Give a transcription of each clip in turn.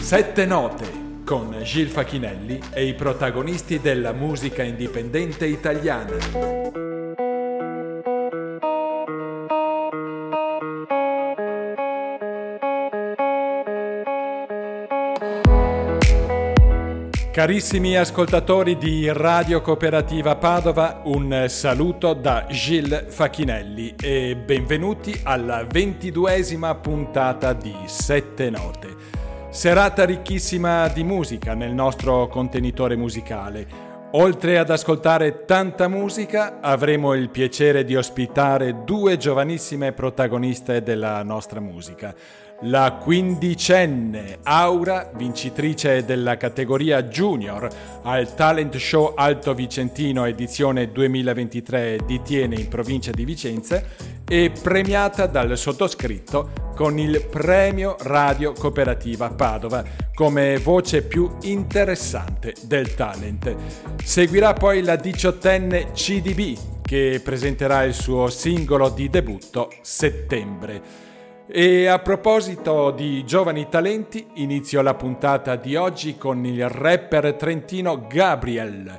Sette note con Gil Facchinelli e i protagonisti della musica indipendente italiana. Carissimi ascoltatori di Radio Cooperativa Padova, un saluto da Gilles Facchinelli e benvenuti alla ventiduesima puntata di Sette Note. Serata ricchissima di musica nel nostro contenitore musicale. Oltre ad ascoltare tanta musica, avremo il piacere di ospitare due giovanissime protagoniste della nostra musica. La quindicenne Aura, vincitrice della categoria Junior al Talent Show Alto Vicentino edizione 2023 di Tiene in provincia di Vicenza e premiata dal sottoscritto con il premio Radio Cooperativa Padova come voce più interessante del talent. Seguirà poi la diciottenne CDB che presenterà il suo singolo di debutto Settembre. E a proposito di giovani talenti, inizio la puntata di oggi con il rapper trentino Gabriel.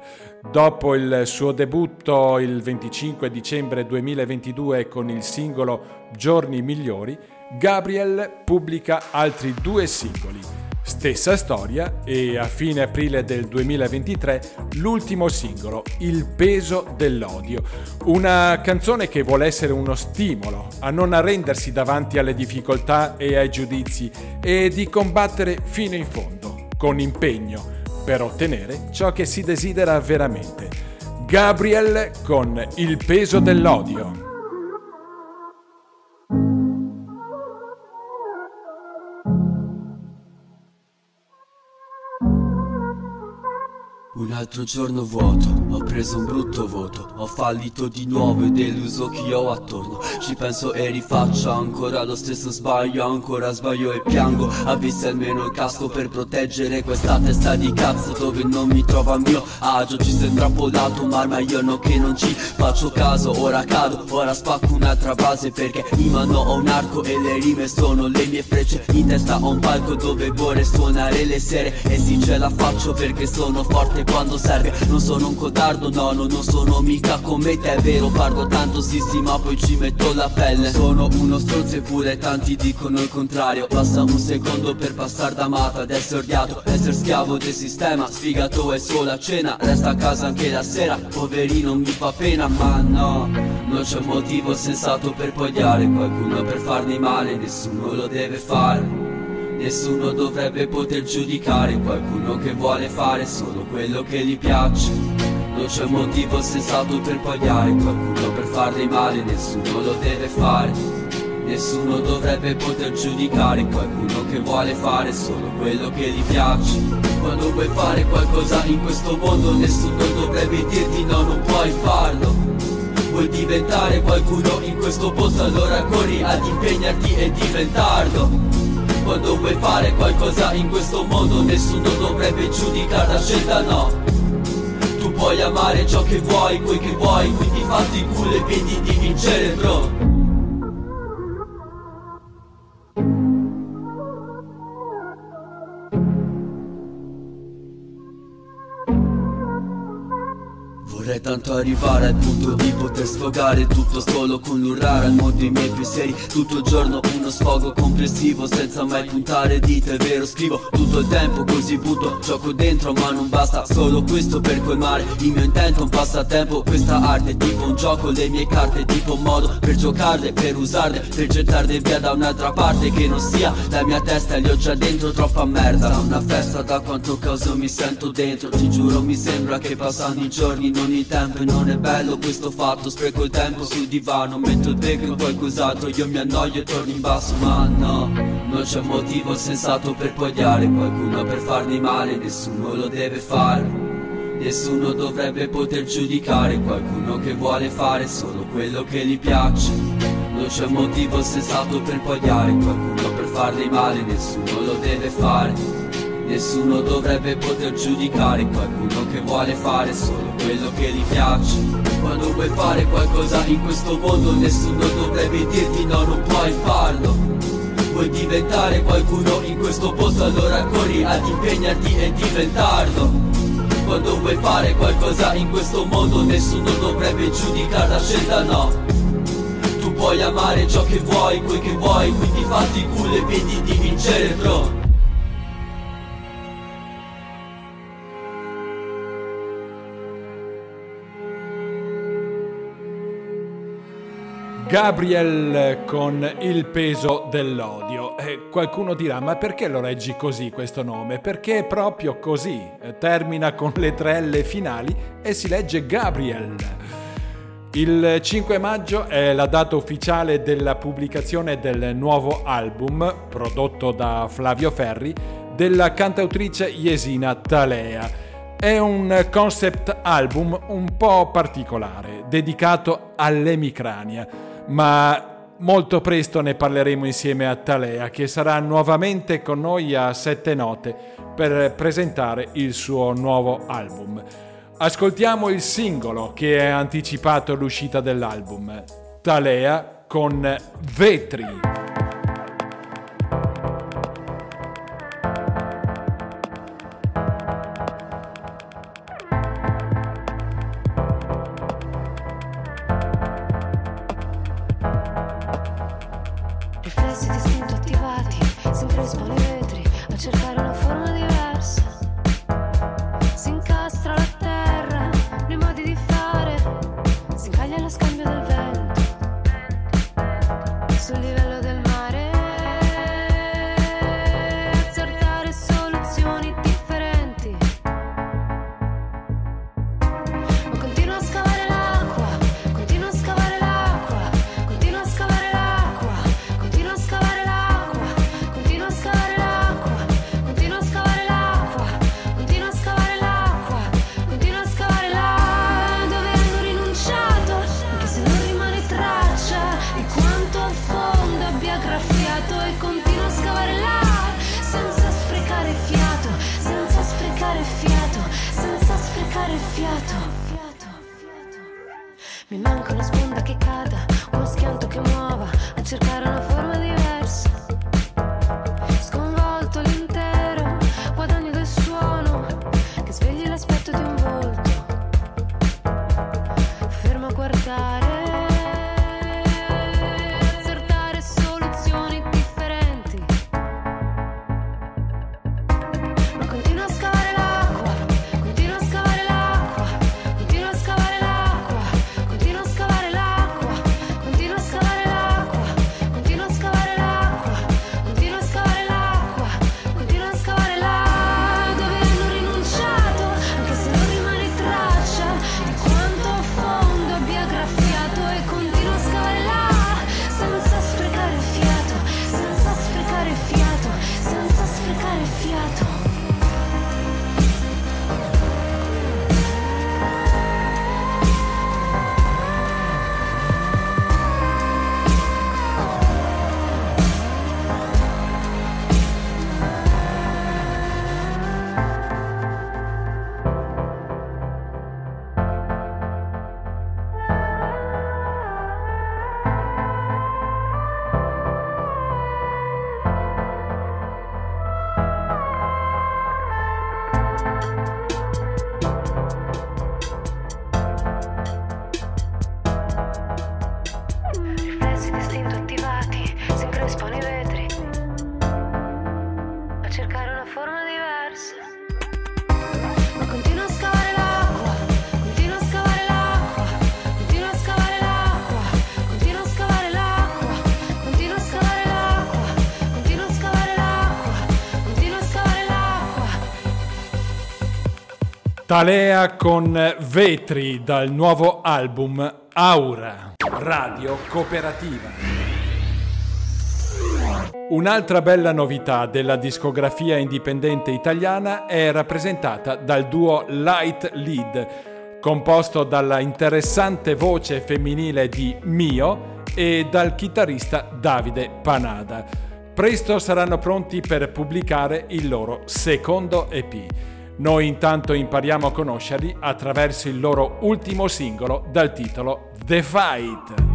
Dopo il suo debutto il 25 dicembre 2022 con il singolo Giorni migliori, Gabriel pubblica altri due singoli Stessa storia e a fine aprile del 2023 l'ultimo singolo, Il peso dell'odio, una canzone che vuole essere uno stimolo a non arrendersi davanti alle difficoltà e ai giudizi e di combattere fino in fondo, con impegno, per ottenere ciò che si desidera veramente. Gabriel con Il peso dell'odio. Un altro giorno vuoto, ho preso un brutto voto Ho fallito di nuovo e deluso chi ho attorno. Ci penso e rifaccio ancora lo stesso sbaglio Ancora sbaglio e piango. Avessi almeno il casco per proteggere questa testa di cazzo Dove non mi trova mio agio. Ci sei intrappolato ma io no che non ci faccio caso. Ora cado, ora spacco un'altra base Perché in mano ho un arco e le rime sono le mie frecce. In testa ho un palco dove vorrei suonare le sere E sì ce la faccio perché sono forte quando serve. Non sono un codardo, no, no, non sono mica come te È vero, parlo tanto, sì, sì, ma poi ci metto la pelle. Sono uno stronzo eppure tanti dicono il contrario. Basta un secondo per passare da mata ad essere odiato Essere schiavo del sistema, sfigato e solo a cena Resta a casa anche la sera, poverino mi fa pena Ma no, non c'è motivo sensato per pogliare qualcuno per farmi male Nessuno lo deve fare Nessuno dovrebbe poter giudicare qualcuno che vuole fare solo quello che gli piace. Non c'è motivo sensato per pagare qualcuno per fargli male, nessuno lo deve fare. Nessuno dovrebbe poter giudicare qualcuno che vuole fare solo quello che gli piace. Quando vuoi fare qualcosa in questo mondo nessuno dovrebbe dirti no, non puoi farlo. Vuoi diventare qualcuno in questo posto allora corri ad impegnarti e diventarlo quando vuoi fare qualcosa in questo mondo Nessuno dovrebbe giudicare la scelta, no. Tu puoi amare ciò che vuoi, quel che vuoi Quindi fatti culo e vedi di vincere, bro Vorrei tanto arrivare al punto di poter sfogare tutto solo con l'urrare al mondo i miei pensieri Tutto il giorno uno sfogo complessivo senza mai puntare dita È vero scrivo tutto il tempo così butto Gioco dentro ma non basta solo questo per colmare Il mio intento un passatempo Questa arte tipo un gioco Le mie carte tipo un modo per giocarle Per usarle per gettarle via da un'altra parte Che non sia la mia testa Li ho già dentro troppa merda. Una festa da quanto caso mi sento dentro Ti giuro mi sembra che passano i giorni non i tempo e non è bello questo fatto. Spreco il tempo sul divano, metto il becco in qualcos'altro. Io mi annoio e torno in basso ma no Non c'è motivo sensato per pogliare qualcuno per farmi male. Nessuno lo deve fare Nessuno dovrebbe poter giudicare. Qualcuno che vuole fare solo quello che gli piace. Non c'è motivo sensato per pogliare qualcuno per fargli male. Nessuno lo deve fare Nessuno dovrebbe poter giudicare qualcuno che vuole fare solo quello che gli piace. Quando vuoi fare qualcosa in questo mondo nessuno dovrebbe dirti no non puoi farlo. Vuoi diventare qualcuno in questo posto allora corri ad impegnarti e diventarlo. Quando vuoi fare qualcosa in questo mondo nessuno dovrebbe giudicare la scelta no. Tu puoi amare ciò che vuoi, quel che vuoi, quindi fatti culo e vedi di vincere bro Gabriel con il peso dell'odio. Eh, qualcuno dirà, ma perché lo leggi così questo nome? Perché è proprio così. Termina con le tre L finali e si legge Gabriel. Il 5 maggio è la data ufficiale della pubblicazione del nuovo album, prodotto da Flavio Ferri, della cantautrice Yesina Talea. È un concept album un po' particolare, dedicato all'emicrania ma molto presto ne parleremo insieme a Talea che sarà nuovamente con noi a sette note per presentare il suo nuovo album. Ascoltiamo il singolo che ha anticipato l'uscita dell'album, Talea con Vetri. Talea con Vetri dal nuovo album Aura, Radio Cooperativa. Un'altra bella novità della discografia indipendente italiana è rappresentata dal duo Light Lead, composto dalla interessante voce femminile di Mio e dal chitarrista Davide Panada. Presto saranno pronti per pubblicare il loro secondo EP. Noi intanto impariamo a conoscerli attraverso il loro ultimo singolo dal titolo The Fight.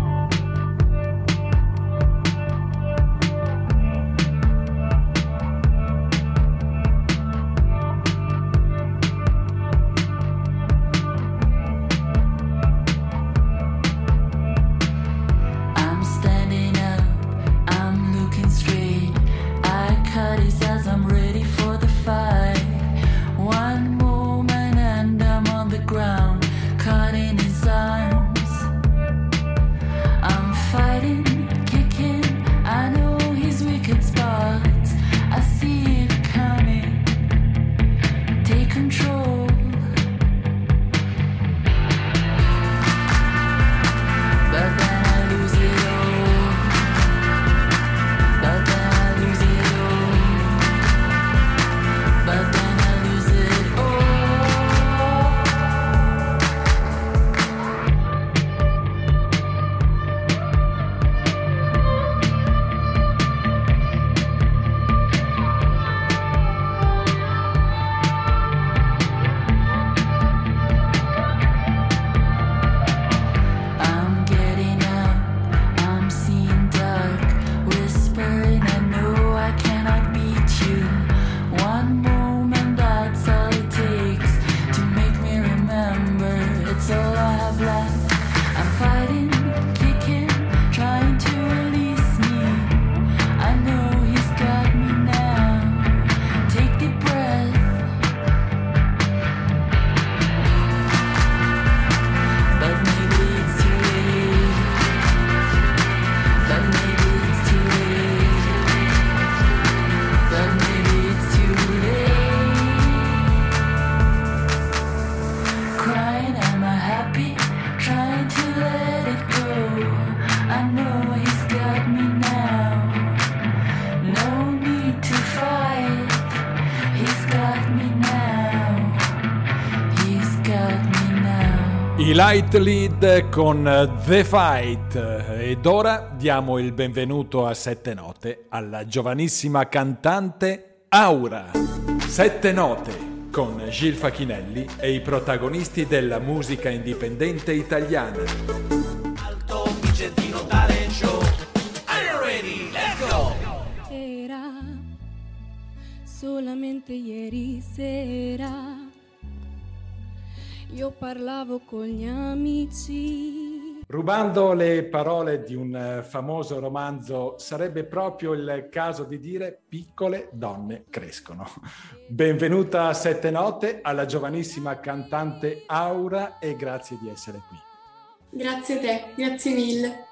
Light Lead con The Fight ed ora diamo il benvenuto a Sette Note alla giovanissima cantante Aura. Sette Note con Gil Facchinelli e i protagonisti della musica indipendente italiana. Alto Vicentino Talent Show. Are you ready? Let's go! Era solamente ieri sera io parlavo con gli amici. Rubando le parole di un eh, famoso romanzo, sarebbe proprio il caso di dire piccole donne crescono. Benvenuta a Sette Note alla giovanissima cantante Aura e grazie di essere qui. Grazie a te, grazie mille.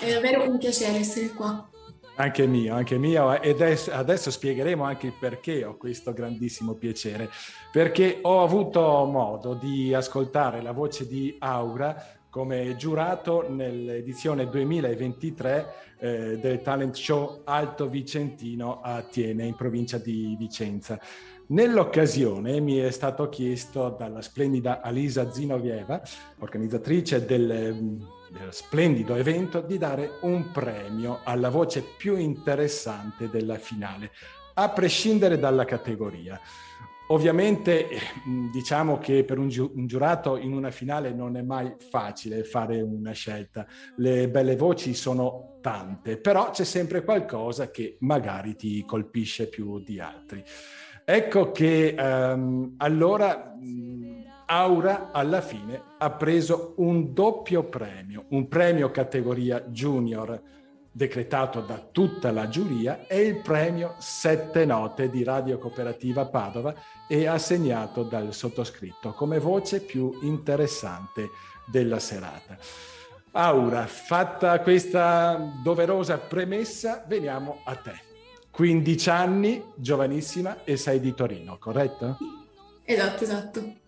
È davvero un piacere essere qua. Anche mio, anche mio. Ed adesso spiegheremo anche perché ho questo grandissimo piacere. Perché ho avuto modo di ascoltare la voce di Aura come giurato nell'edizione 2023 eh, del talent show Alto Vicentino a Tiene, in provincia di Vicenza. Nell'occasione mi è stato chiesto dalla splendida Alisa Zinovieva, organizzatrice del del splendido evento di dare un premio alla voce più interessante della finale, a prescindere dalla categoria. Ovviamente diciamo che per un, giurato in una finale non è mai facile fare una scelta, le belle voci sono tante, però c'è sempre qualcosa che magari ti colpisce più di altri. Ecco che um, allora Aura alla fine ha preso un doppio premio, un premio categoria junior decretato da tutta la giuria e il premio Sette Note di Radio Cooperativa Padova e assegnato dal sottoscritto come voce più interessante della serata. Aura, fatta questa doverosa premessa, veniamo a te. 15 anni, giovanissima e sei di Torino, corretto? Esatto, esatto.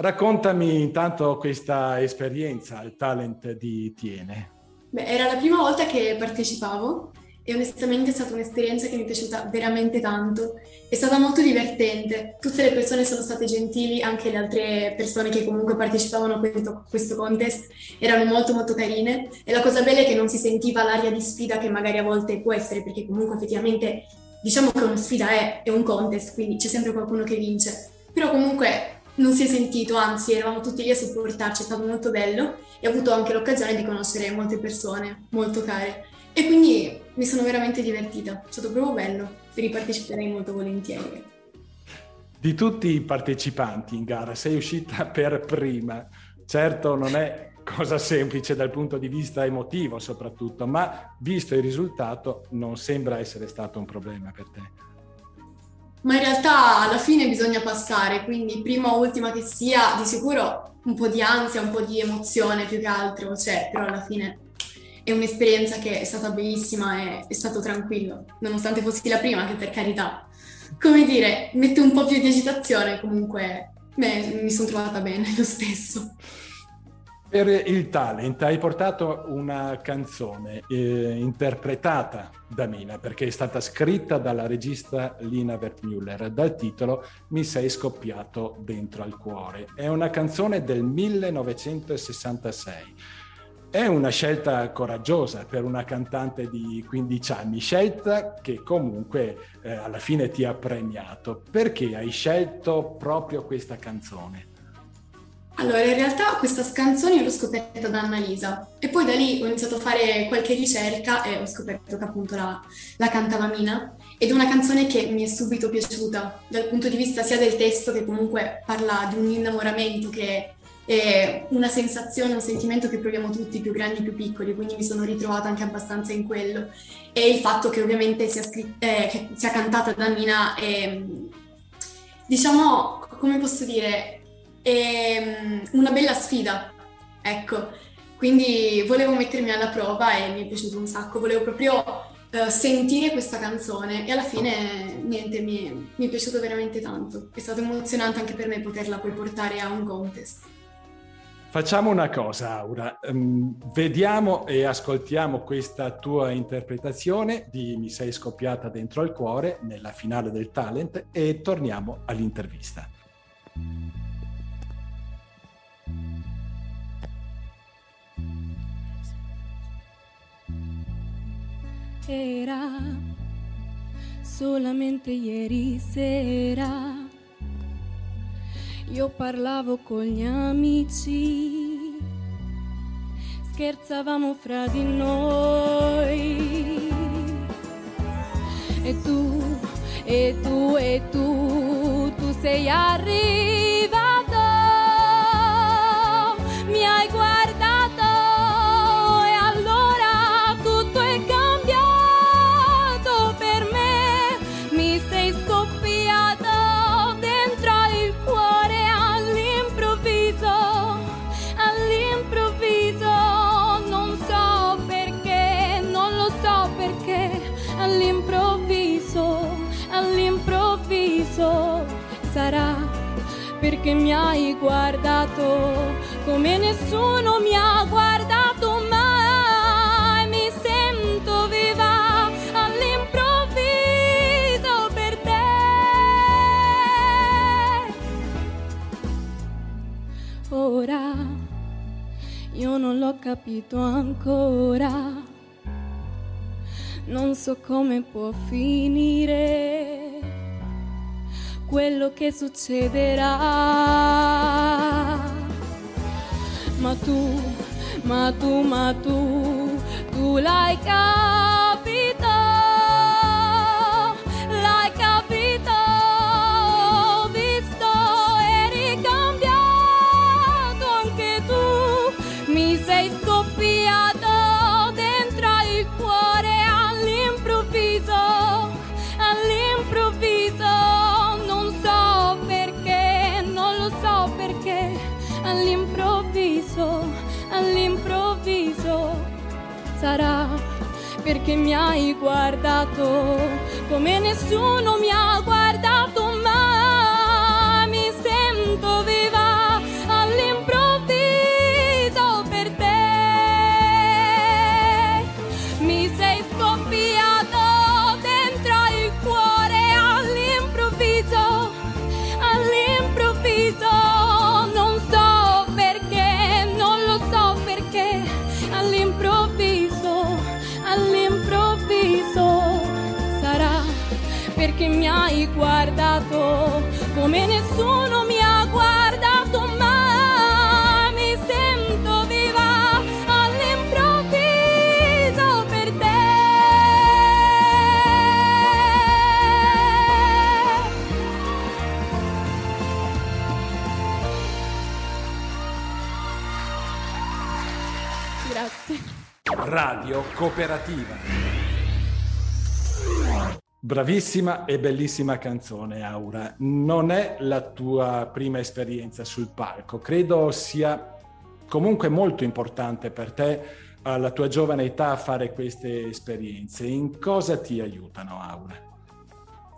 Raccontami intanto questa esperienza al talent di Tiene. Beh, era la prima volta che partecipavo e onestamente è stata un'esperienza che mi è piaciuta veramente tanto. È stata molto divertente, tutte le persone sono state gentili, anche le altre persone che comunque partecipavano a questo, questo contest erano molto molto carine e la cosa bella è che non si sentiva l'aria di sfida che magari a volte può essere, perché comunque effettivamente diciamo che una sfida è, è un contest, quindi c'è sempre qualcuno che vince. Però comunque non si è sentito, anzi eravamo tutti lì a supportarci, è stato molto bello e ho avuto anche l'occasione di conoscere molte persone molto care e quindi mi sono veramente divertita, è stato proprio bello, riparteciperei molto volentieri. Di tutti i partecipanti in gara sei uscita per prima, certo non è cosa semplice dal punto di vista emotivo soprattutto, ma visto il risultato non sembra essere stato un problema per te. Ma in realtà alla fine bisogna passare, quindi prima o ultima che sia, di sicuro un po' di ansia, un po' di emozione più che altro c'è, però alla fine è un'esperienza che è stata bellissima e è stato tranquillo, nonostante fossi la prima, che per carità, come dire, mette un po' più di agitazione, comunque beh, mi sono trovata bene lo stesso. Per il talent hai portato una canzone eh, interpretata da Mina perché è stata scritta dalla regista Lina Wertmüller dal titolo Mi sei scoppiato dentro al cuore. È una canzone del 1966. È una scelta coraggiosa per una cantante di 15 anni, scelta che comunque eh, alla fine ti ha premiato. Perché hai scelto proprio questa canzone? Allora, in realtà questa io l'ho scoperta da Annalisa e poi da lì ho iniziato a fare qualche ricerca e ho scoperto che appunto la, la cantava Mina ed è una canzone che mi è subito piaciuta dal punto di vista sia del testo che comunque parla di un innamoramento che è una sensazione, un sentimento che proviamo tutti, più grandi, più piccoli, quindi mi sono ritrovata anche abbastanza in quello. E il fatto che ovviamente sia, scritta, eh, che sia cantata da Mina è, diciamo, come posso dire, è mm, una bella sfida, ecco. Quindi volevo mettermi alla prova e mi è piaciuto un sacco, volevo proprio uh, sentire questa canzone e alla fine niente, mi, mi è piaciuto veramente tanto. È stato emozionante anche per me poterla poi portare a un contest. Facciamo una cosa, Aura. Um, vediamo e ascoltiamo questa tua interpretazione di Mi sei scoppiata dentro al cuore nella finale del talent e torniamo all'intervista. Era solamente ieri sera. Io parlavo con gli amici, scherzavamo fra di noi. E tu, e tu, e tu, tu sei arrivato, mi hai guardato perché mi hai guardato come nessuno mi ha guardato mai. Mi sento viva all'improvviso per te. Ora io non l'ho capito ancora. Non so come può finire quello che succederà. Ma tu, ma tu, ma tu, tu l'hai capito, perché mi hai guardato come nessuno mi ha guardato mi hai guardato come nessuno mi ha guardato mai. Mi sento viva all'improvviso per te. Grazie. Radio Cooperativa. Bravissima e bellissima canzone, Aura. Non è la tua prima esperienza sul palco. Credo sia comunque molto importante per te alla tua giovane età fare queste esperienze. In cosa ti aiutano, Aura?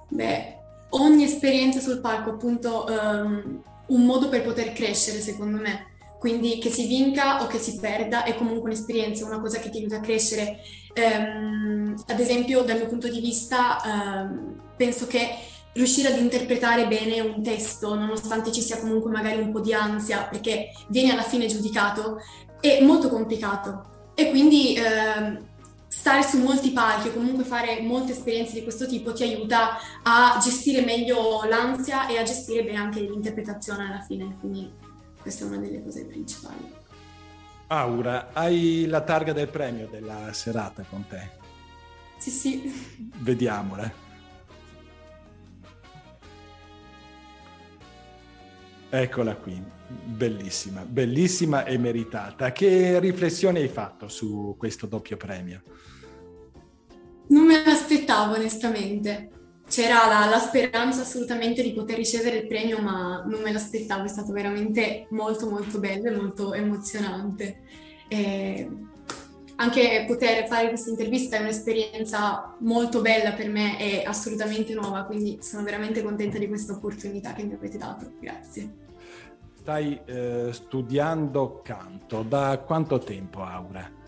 Beh, ogni esperienza sul palco appunto um, un modo per poter crescere, secondo me. Quindi che si vinca o che si perda è comunque un'esperienza, una cosa che ti aiuta a crescere. Um, ad esempio, dal mio punto di vista, um, penso che riuscire ad interpretare bene un testo, nonostante ci sia comunque magari un po' di ansia, perché viene alla fine giudicato, è molto complicato. E quindi um, stare su molti palchi o comunque fare molte esperienze di questo tipo ti aiuta a gestire meglio l'ansia e a gestire bene anche l'interpretazione alla fine. Quindi questa è una delle cose principali. Aura, hai la targa del premio della serata con te? Sì, sì. Vediamola. Eccola qui, bellissima, bellissima e meritata. Che riflessioni hai fatto su questo doppio premio? Non me l'aspettavo onestamente c'era la, la, speranza assolutamente di poter ricevere il premio, ma non me l'aspettavo, è stato veramente molto molto bello e molto emozionante. E anche poter fare questa intervista è un'esperienza molto bella per me e assolutamente nuova, quindi sono veramente contenta di questa opportunità che mi avete dato. Grazie. Stai eh, studiando canto, da quanto tempo Aura?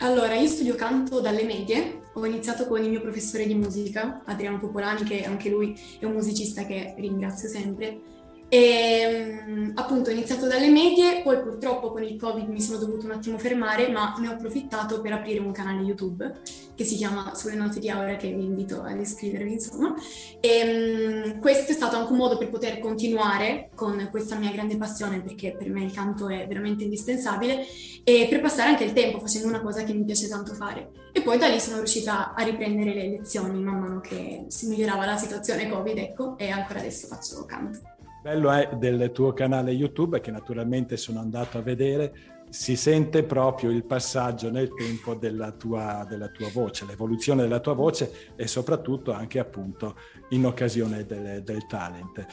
Allora, io studio canto dalle medie, ho iniziato con il mio professore di musica, Adriano Popolani, che anche lui è un musicista che ringrazio sempre, e mm, appunto ho iniziato dalle medie, poi purtroppo con il Covid mi sono dovuto un attimo fermare, ma ne ho approfittato per aprire un canale YouTube che si chiama Sulle note di Aura, che vi invito ad iscrivervi, insomma. E um, questo è stato anche un modo per poter continuare con questa mia grande passione, perché per me il canto è veramente indispensabile, e per passare anche il tempo facendo una cosa che mi piace tanto fare. E poi da lì sono riuscita a riprendere le lezioni man mano che si migliorava la situazione Covid, ecco, e ancora adesso faccio canto bello è del tuo canale YouTube, che naturalmente sono andato a vedere, si sente proprio il passaggio nel tempo della tua, della tua voce, l'evoluzione della tua voce e soprattutto anche appunto in occasione del, del talent.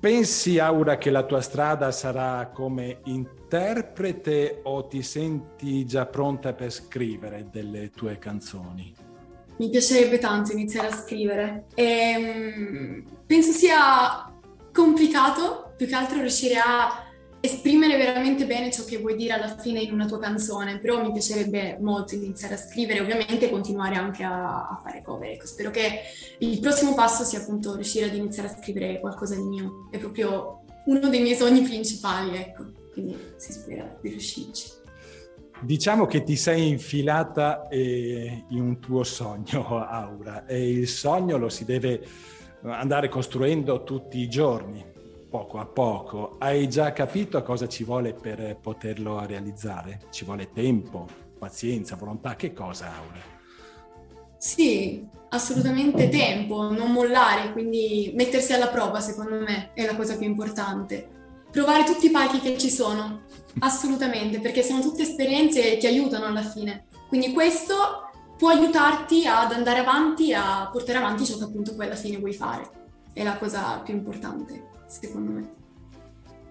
Pensi, Aura, che la tua strada sarà come interprete o ti senti già pronta per scrivere delle tue canzoni? Mi piacerebbe tanto iniziare a scrivere. E, ehm, penso sia complicato, più che altro riuscire a esprimere veramente bene ciò che vuoi dire alla fine in una tua canzone, però mi piacerebbe molto iniziare a scrivere e ovviamente continuare anche a, a, fare cover. Ecco, spero che il prossimo passo sia appunto riuscire ad iniziare a scrivere qualcosa di mio, è proprio uno dei miei sogni principali, ecco, quindi si spera di riuscirci. Diciamo che ti sei infilata eh, in un tuo sogno, Aura, e il sogno lo si deve andare costruendo tutti i giorni, poco a poco. Hai già capito cosa ci vuole per poterlo realizzare? Ci vuole tempo, pazienza, volontà, che cosa Aura? Sì, assolutamente tempo, non mollare, quindi mettersi alla prova secondo me è la cosa più importante. Provare tutti i palchi che ci sono, assolutamente, perché sono tutte esperienze che aiutano alla fine. Quindi questo può aiutarti ad andare avanti, a portare avanti ciò che appunto poi alla fine vuoi fare. È la cosa più importante, secondo me.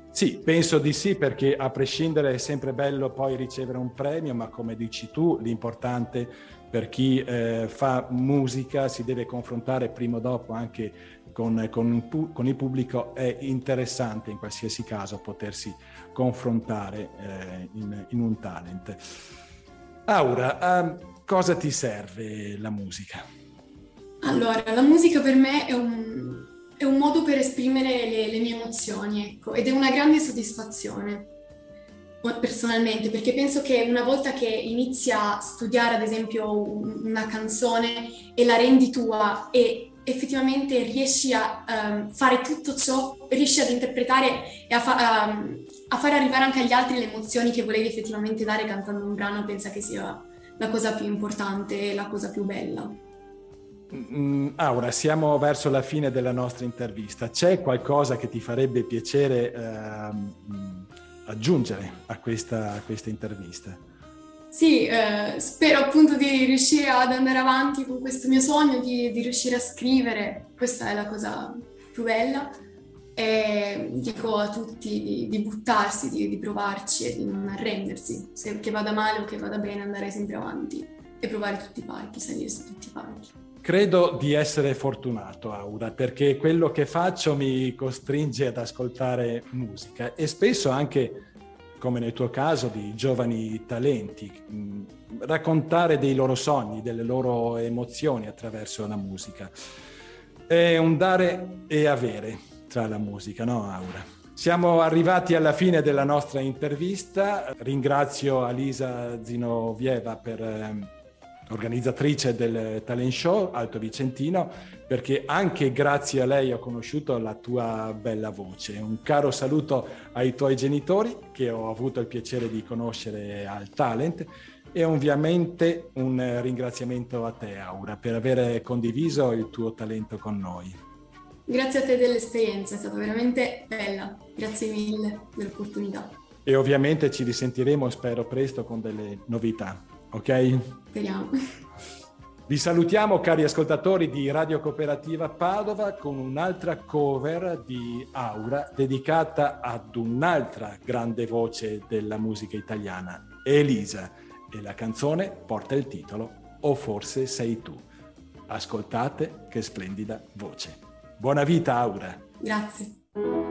Sì, penso di sì, perché a prescindere è sempre bello poi ricevere un premio, ma come dici tu, l'importante per chi eh, fa musica si deve confrontare prima o dopo anche con, con, con, il pubblico, è interessante in qualsiasi caso potersi confrontare eh, in, in, un talent. Aura, um, cosa ti serve la musica? Allora, la musica per me è un, è un modo per esprimere le, le mie emozioni, ecco, ed è una grande soddisfazione personalmente, perché penso che una volta che inizi a studiare, ad esempio, una canzone e la rendi tua e effettivamente riesci a um, fare tutto ciò, riesci ad interpretare e a, fa- um, a, fare arrivare anche agli altri le emozioni che volevi effettivamente dare cantando un brano, pensa che sia la cosa più importante, la cosa più bella. Mm, Aura, siamo verso la fine della nostra intervista. C'è qualcosa che ti farebbe piacere eh, aggiungere a questa, a questa intervista? Sì, eh, spero appunto di riuscire ad andare avanti con questo mio sogno, di, di riuscire a scrivere, questa è la cosa più bella e dico a tutti di, di buttarsi, di, di, provarci e di non arrendersi, se che vada male o che vada bene andare sempre avanti e provare tutti i palchi, salire su tutti i palchi. Credo di essere fortunato, Aura, perché quello che faccio mi costringe ad ascoltare musica e spesso anche, come nel tuo caso, di giovani talenti, mm, raccontare dei loro sogni, delle loro emozioni attraverso la musica. È un dare e avere tra la musica, no Aura? Siamo arrivati alla fine della nostra intervista. Ringrazio Alisa Zinovieva per eh, organizzatrice del talent show Alto Vicentino perché anche grazie a lei ho conosciuto la tua bella voce. Un caro saluto ai tuoi genitori che ho avuto il piacere di conoscere al talent e ovviamente un ringraziamento a te Aura per aver condiviso il tuo talento con noi. Grazie a te dell'esperienza, è stata veramente bella. Grazie mille dell'opportunità. E ovviamente ci risentiremo, spero presto, con delle novità, ok? Speriamo. Vi salutiamo cari ascoltatori di Radio Cooperativa Padova con un'altra cover di Aura dedicata ad un'altra grande voce della musica italiana, Elisa, e la canzone porta il titolo O forse sei tu. Ascoltate che splendida voce. Buona vita Aura. Grazie.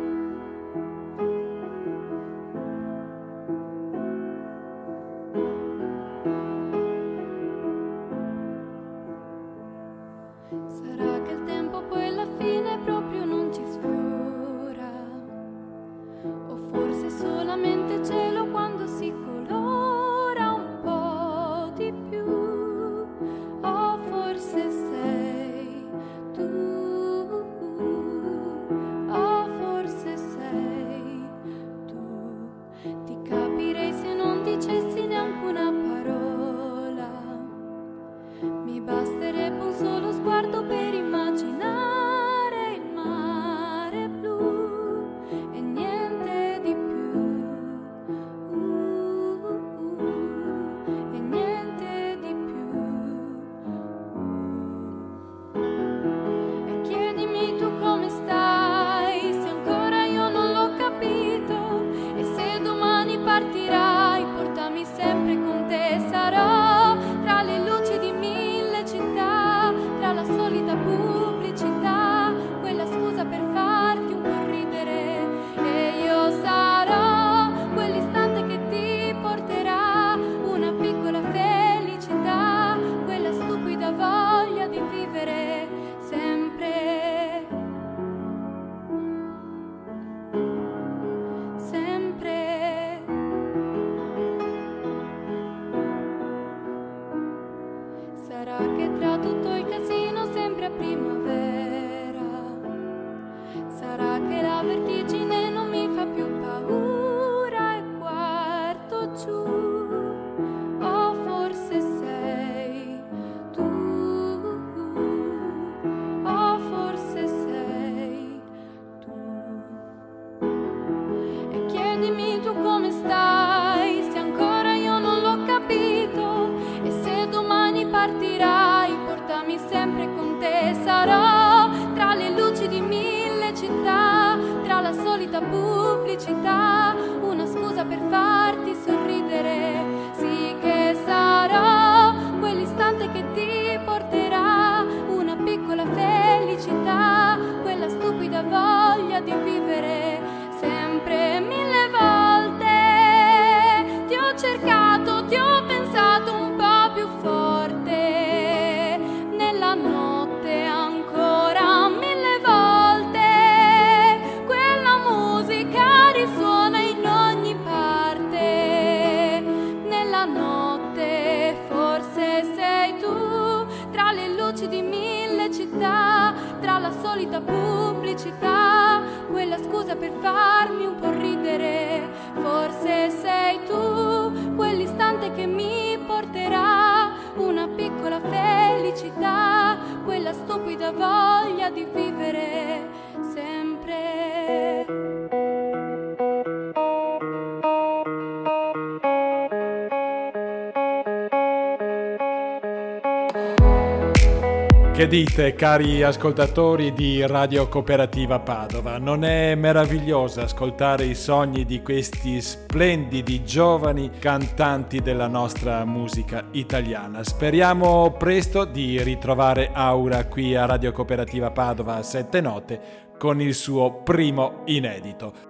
Che dite, cari ascoltatori di Radio Cooperativa Padova? Non è meraviglioso ascoltare i sogni di questi splendidi giovani cantanti della nostra musica italiana? Speriamo presto di ritrovare Aura qui a Radio Cooperativa Padova a sette note con il suo primo inedito.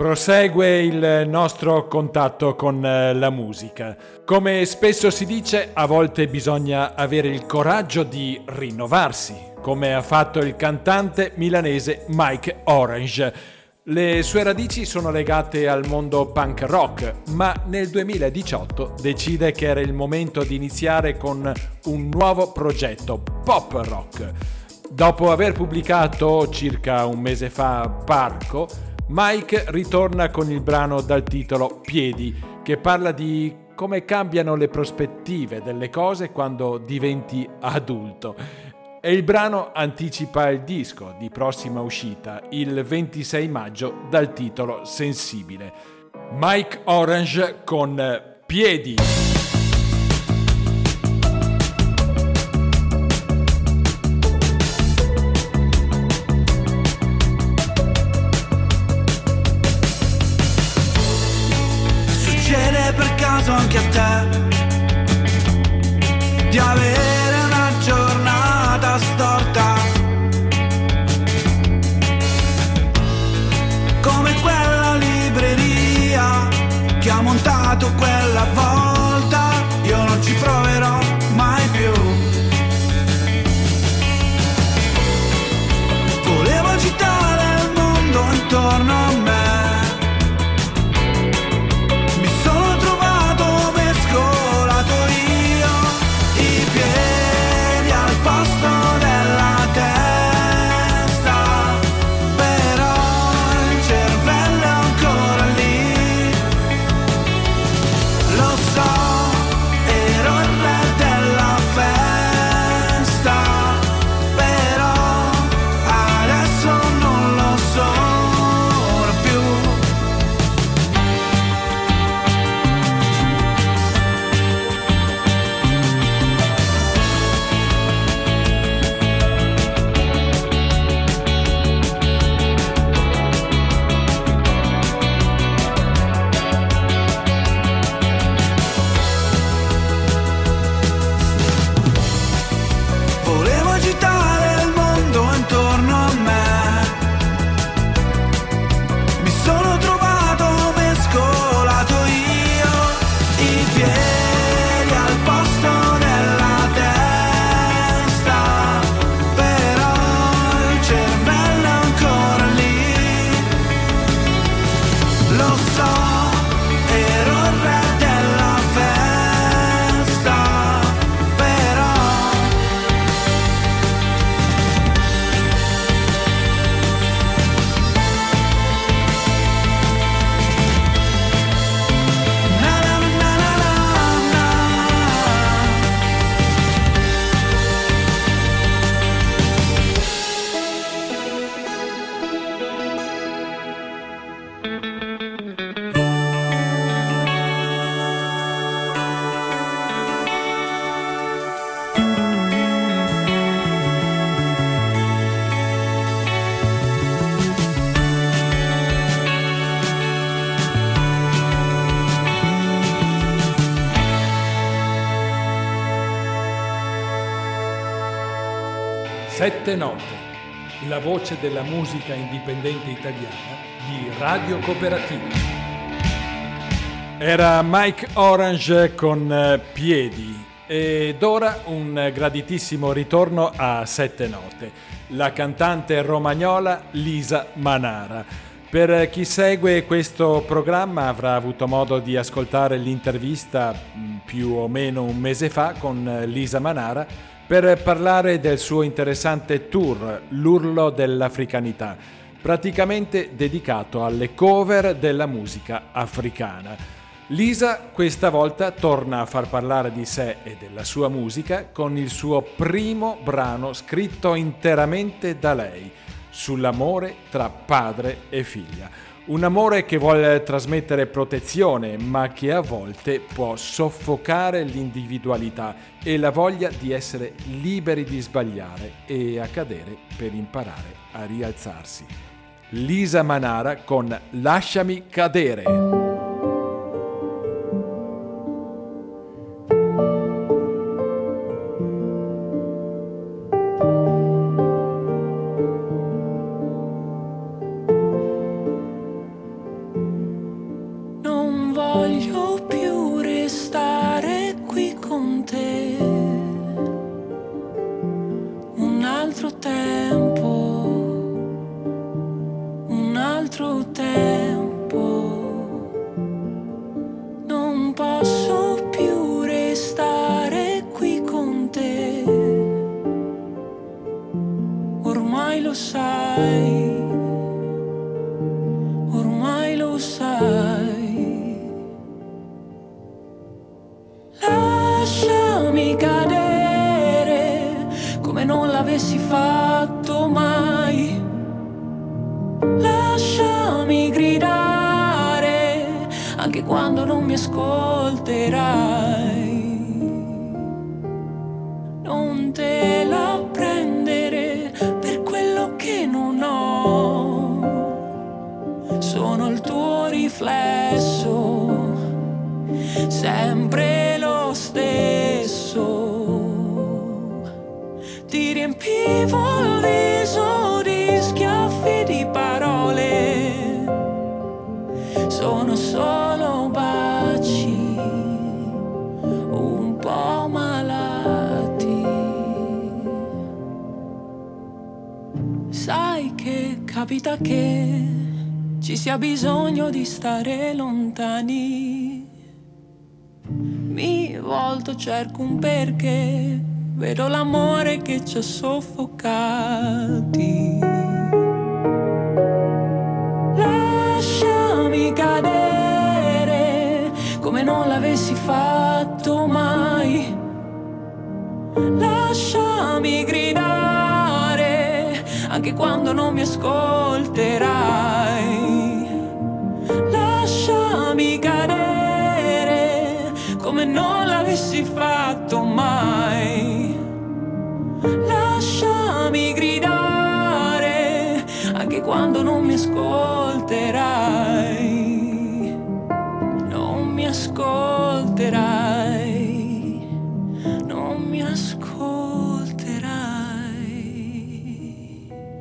Prosegue il nostro contatto con eh, la musica. Come spesso si dice, a volte bisogna avere il coraggio di rinnovarsi, come ha fatto il cantante milanese Mike Orange. Le sue radici sono legate al mondo punk rock, ma nel 2018 decide che era il momento di iniziare con un nuovo progetto, pop rock. Dopo aver pubblicato circa un mese fa Parco, Mike ritorna con il brano dal titolo Piedi, che parla di come cambiano le prospettive delle cose quando diventi adulto. E il brano anticipa il disco di prossima uscita, il 26 maggio, dal titolo Sensibile. Mike Orange con Piedi. Te di avere una giornata storta. Come quella libreria che ha montato quella Sette note, la voce della musica indipendente italiana di Radio Cooperativa. Era Mike Orange con eh, Piedi ed ora un graditissimo ritorno a Sette note, la cantante romagnola Lisa Manara. Per chi segue questo programma avrà avuto modo di ascoltare l'intervista mm, più o meno un mese fa con Lisa Manara per parlare del suo interessante tour L'urlo dell'africanità, praticamente dedicato alle cover della musica africana. Lisa questa volta torna a far parlare di sé e della sua musica con il suo primo brano scritto interamente da lei, sull'amore tra padre e figlia. Un amore che vuole trasmettere protezione, ma che a volte può soffocare l'individualità e la voglia di essere liberi di sbagliare e a cadere per imparare a rialzarsi. Lisa Manara con Lasciami cadere. Stare lontani. Mi volto, cerco un perché, vedo l'amore che ci ha soffocati. Lasciami cadere come non l'avessi fatto mai. Lasciami gridare anche quando non mi ascolterai. Quando non mi ascolterai. Non mi ascolterai.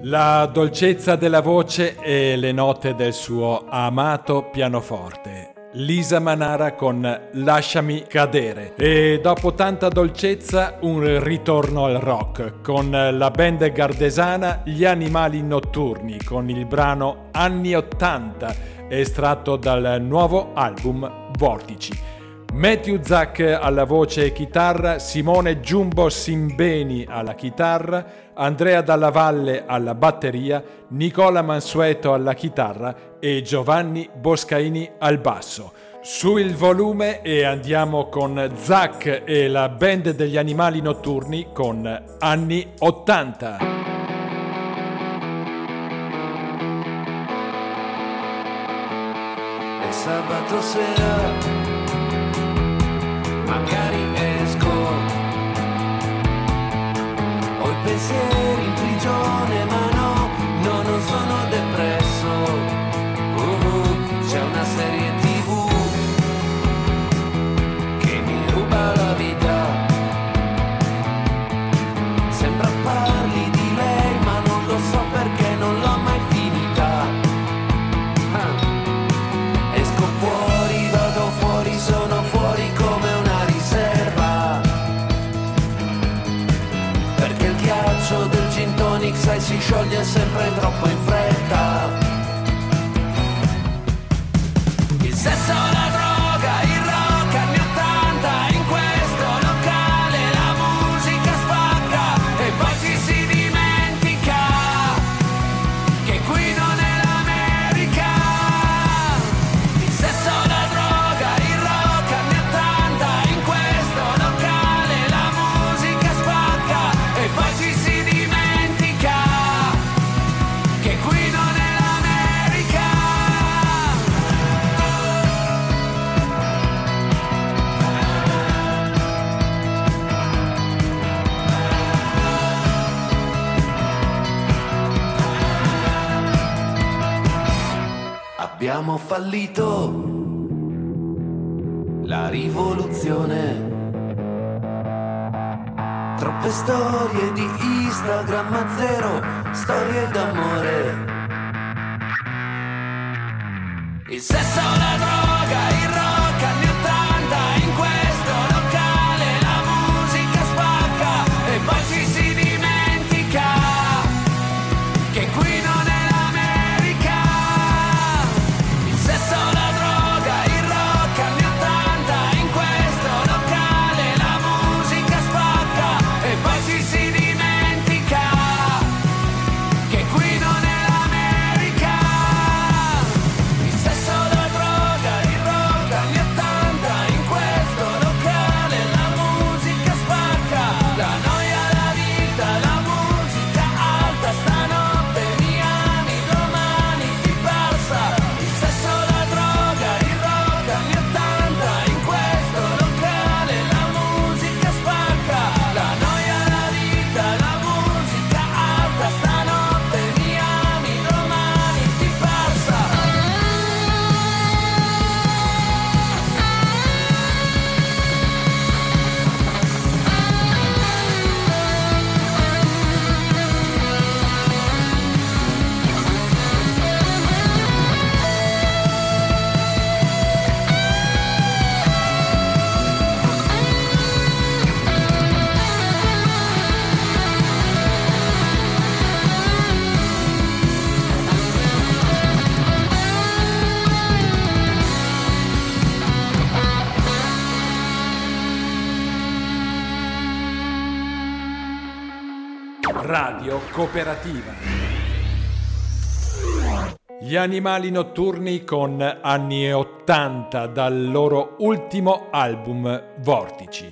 La dolcezza della voce e le note del suo amato pianoforte. Lisa Manara con Lasciami cadere e dopo tanta dolcezza un ritorno al rock con la band gardesana Gli Animali Notturni con il brano Anni 80 estratto dal nuovo album Vortici. Matthew Zack alla voce e chitarra, Simone Giumbo Simbeni alla chitarra, Andrea Dalla Valle alla batteria, Nicola Mansueto alla chitarra e Giovanni Boscaini al basso. Su il volume e andiamo con Zack e la band degli animali notturni con anni 80. È sabato sera magari esco. Pensieri in prigione, ma taglia sempre troppo in storie di Instagram zero, storie d'amore. Il sesso, Cooperativa. Gli animali notturni con anni 80 dal loro ultimo album Vortici.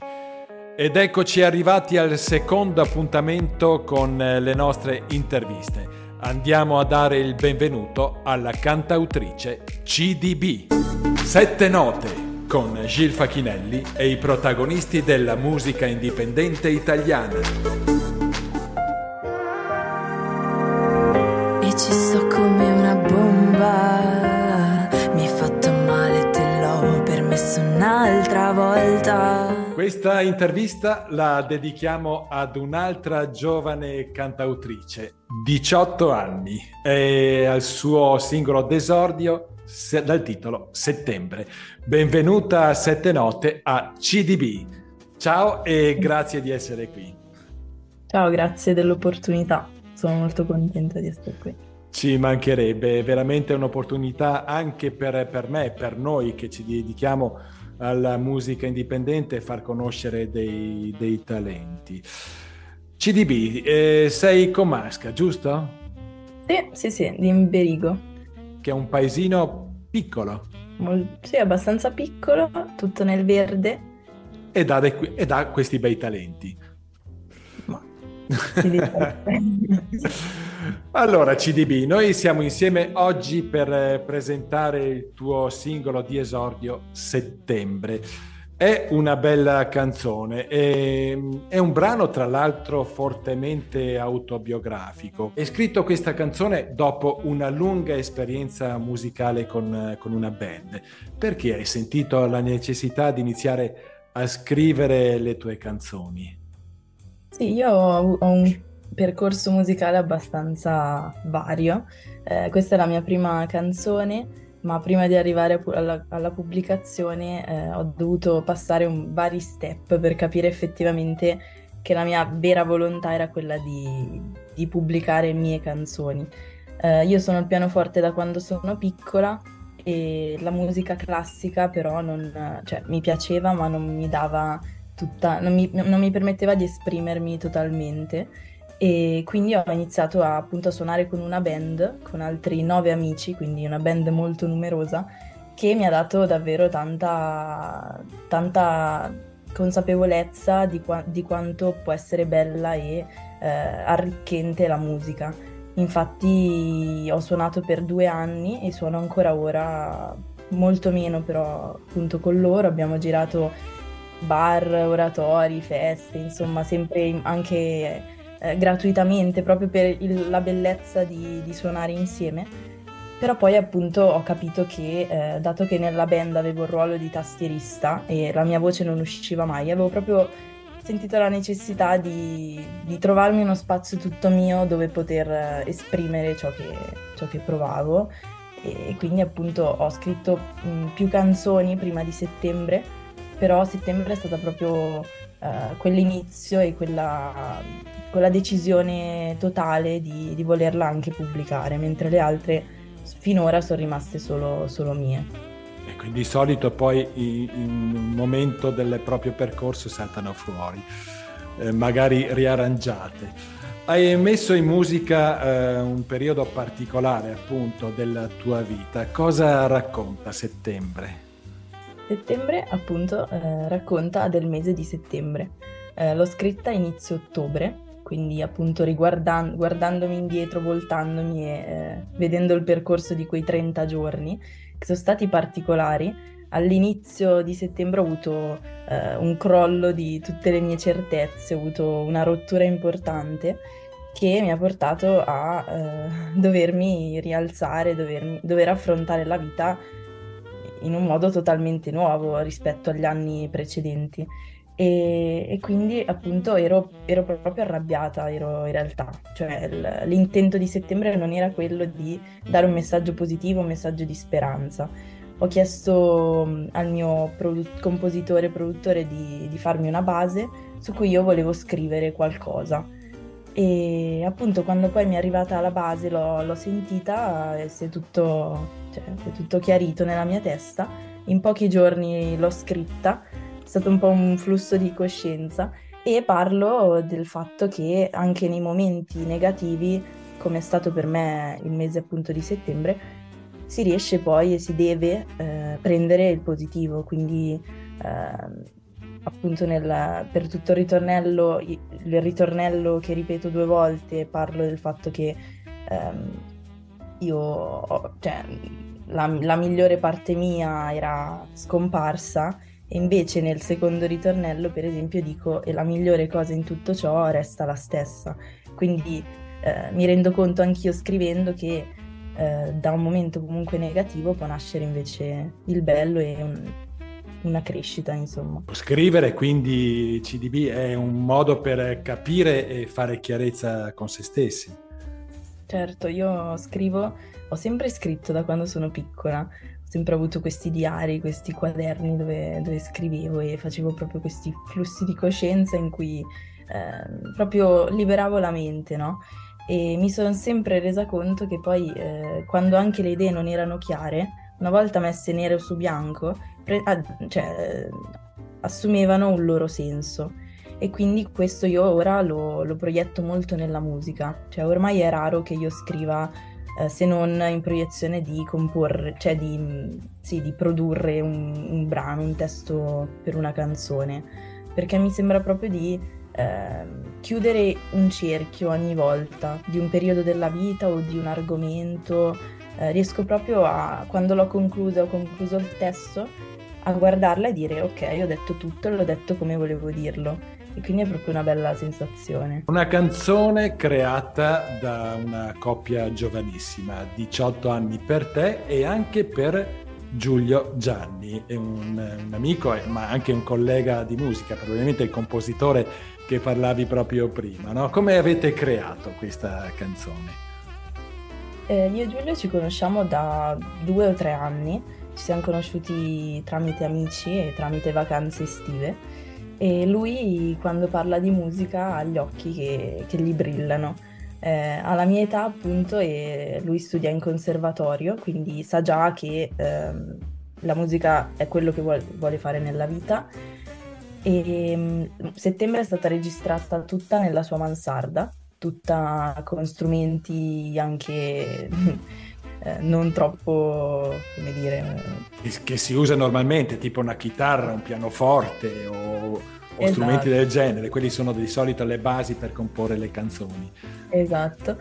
Ed eccoci arrivati al secondo appuntamento con le nostre interviste. Andiamo a dare il benvenuto alla cantautrice CDB. Sette note con Gil Facchinelli e i protagonisti della musica indipendente italiana. Questa intervista la dedichiamo ad un'altra giovane cantautrice, 18 anni, e al suo singolo d'esordio se- dal titolo Settembre. Benvenuta a Sette Note a CDB. Ciao e grazie di essere qui. Ciao, grazie dell'opportunità. Sono molto contenta di essere qui. Ci mancherebbe, è veramente un'opportunità anche per, per me, per noi che ci dedichiamo alla musica indipendente, far conoscere dei, dei talenti. CDB, eh, sei comasca, giusto? Sì, sì, sì, di Imberigo. Che è un paesino piccolo Mol- sì, abbastanza piccolo, tutto nel verde. ed ha, de- ed ha questi bei talenti. Dice. Allora, CDB, noi siamo insieme oggi per eh, presentare il tuo singolo di esordio Settembre. È una bella canzone, è, è un brano tra l'altro fortemente autobiografico. Hai scritto questa canzone dopo una lunga esperienza musicale con, con una band. Perché hai sentito la necessità di iniziare a scrivere le tue canzoni? Sì, io ho un percorso musicale abbastanza vario. Eh, questa è la mia prima canzone, ma prima di arrivare alla, alla pubblicazione eh, ho dovuto passare un- vari step per capire effettivamente che la mia vera volontà era quella di, di pubblicare mie canzoni. Eh, io sono al pianoforte da quando sono piccola e la musica classica però non, cioè, mi piaceva, ma non mi dava tutta, non mi, non mi permetteva di esprimermi totalmente e quindi ho iniziato a, appunto a suonare con una band, con altri nove amici, quindi una band molto numerosa, che mi ha dato davvero tanta, tanta consapevolezza di, qua- di quanto può essere bella e eh, arricchente la musica. Infatti ho suonato per due anni e suono ancora ora, molto meno però appunto con loro, abbiamo girato bar, oratori, feste, insomma sempre anche eh, gratuitamente proprio per il- la bellezza di, di suonare insieme. Però poi appunto ho capito che, eh, dato che nella band avevo il ruolo di tastierista e la mia voce non usciva mai, avevo proprio sentito la necessità di, di trovarmi uno spazio tutto mio dove poter eh, esprimere ciò che, ciò che provavo. E quindi appunto ho scritto mh, più canzoni prima di settembre, però settembre è stata proprio uh, quell'inizio e quella, quella decisione totale di, di, volerla anche pubblicare, mentre le altre finora sono rimaste solo, solo mie. E quindi di solito poi in un momento del proprio percorso saltano fuori, eh, magari riarrangiate. Hai messo in musica eh, un periodo particolare appunto della tua vita. Cosa racconta settembre? Settembre appunto eh, racconta del mese di settembre. Eh, l'ho scritta inizio ottobre, quindi appunto riguardan- guardandomi indietro, voltandomi e eh, vedendo il percorso di quei 30 giorni, che sono stati particolari. All'inizio di settembre ho avuto eh, un crollo di tutte le mie certezze, ho avuto una rottura importante che mi ha portato a eh, dovermi rialzare, dovermi, dover affrontare la vita in un modo totalmente nuovo rispetto agli anni precedenti. E, e quindi appunto ero, ero, proprio arrabbiata, ero in realtà, cioè l'intento di settembre non era quello di dare un messaggio positivo, un messaggio di speranza. Ho chiesto al mio produ- compositore, produttore di, di farmi una base su cui io volevo scrivere qualcosa e appunto quando poi mi è arrivata la base l'ho, l'ho sentita e si è tutto, cioè, è tutto chiarito nella mia testa. In pochi giorni l'ho scritta, è stato un po' un flusso di coscienza. E parlo del fatto che anche nei momenti negativi, come è stato per me il mese appunto di settembre, si riesce poi e si deve eh, prendere il positivo, quindi eh, appunto nel, per tutto il ritornello, il ritornello che ripeto due volte, parlo del fatto che ehm, io, cioè, la, la, migliore parte mia era scomparsa e invece nel secondo ritornello, per esempio, dico e la migliore cosa in tutto ciò resta la stessa. Quindi eh, mi rendo conto anch'io scrivendo che eh, da un momento comunque negativo può nascere invece il bello e un, una crescita, insomma. Scrivere quindi CDB è un modo per capire e fare chiarezza con se stessi. Certo, io scrivo, ho sempre scritto da quando sono piccola, ho sempre avuto questi diari, questi quaderni dove, dove scrivevo e facevo proprio questi flussi di coscienza in cui eh, proprio liberavo la mente, no? E mi sono sempre resa conto che poi eh, quando anche le idee non erano chiare, una volta messe nero su bianco, pre- ah, cioè, assumevano un loro senso. E quindi questo io ora lo, lo, proietto molto nella musica. Cioè, ormai è raro che io scriva eh, se non in proiezione di comporre, cioè di, sì, di produrre un, un, brano, un testo per una canzone. Perché mi sembra proprio di eh, chiudere un cerchio ogni volta di un periodo della vita o di un argomento. Eh, riesco proprio a, quando l'ho conclusa, ho concluso il testo, a guardarla e dire ok, ho detto tutto, l'ho detto come volevo dirlo. E quindi è proprio una bella sensazione. Una canzone creata da una coppia giovanissima, 18 anni per te e anche per Giulio Gianni, è un, un amico ma anche un collega di musica, probabilmente il compositore che parlavi proprio prima. No? Come avete creato questa canzone? Eh, io e Giulio ci conosciamo da due o tre anni ci siamo conosciuti tramite amici e tramite vacanze estive e lui quando parla di musica ha gli occhi che, che gli brillano. Eh, ha la mia età appunto e lui studia in conservatorio, quindi sa già che ehm, la musica è quello che vuole, fare nella vita. E um, settembre è stata registrata tutta nella sua mansarda, tutta con strumenti anche eh, non troppo, come dire... Che si usa normalmente, tipo una chitarra, un pianoforte o, o esatto. strumenti del genere, quelli sono di solito le basi per comporre le canzoni. Esatto.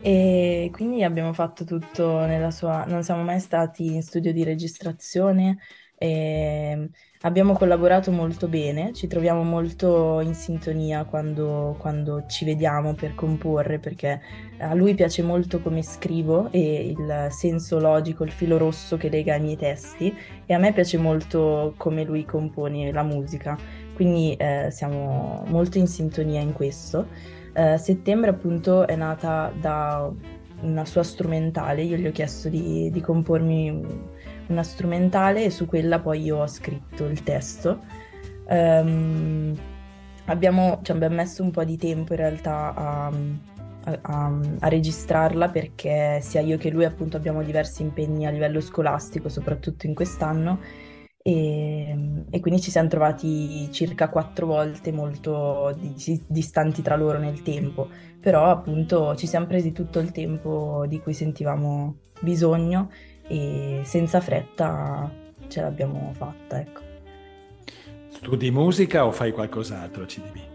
E quindi abbiamo fatto tutto nella sua... non siamo mai stati in studio di registrazione, E abbiamo collaborato molto bene, ci troviamo molto in sintonia quando, quando ci vediamo per comporre, perché a lui piace molto come scrivo e il senso logico, il filo rosso che lega i miei testi, e a me piace molto come lui compone la musica, quindi eh, siamo molto in sintonia in questo. Eh, settembre appunto è nata da una sua strumentale, io gli ho chiesto di, di compormi una strumentale e su quella poi io ho scritto il testo. Um, abbiamo, cioè, abbiamo, messo un po' di tempo in realtà a, a, a, registrarla perché sia io che lui appunto abbiamo diversi impegni a livello scolastico, soprattutto in quest'anno. E, e quindi ci siamo trovati circa quattro volte molto di, distanti tra loro nel tempo, però appunto ci siamo presi tutto il tempo di cui sentivamo bisogno e senza fretta ce l'abbiamo fatta, ecco. Studi musica o fai qualcos'altro, CDB?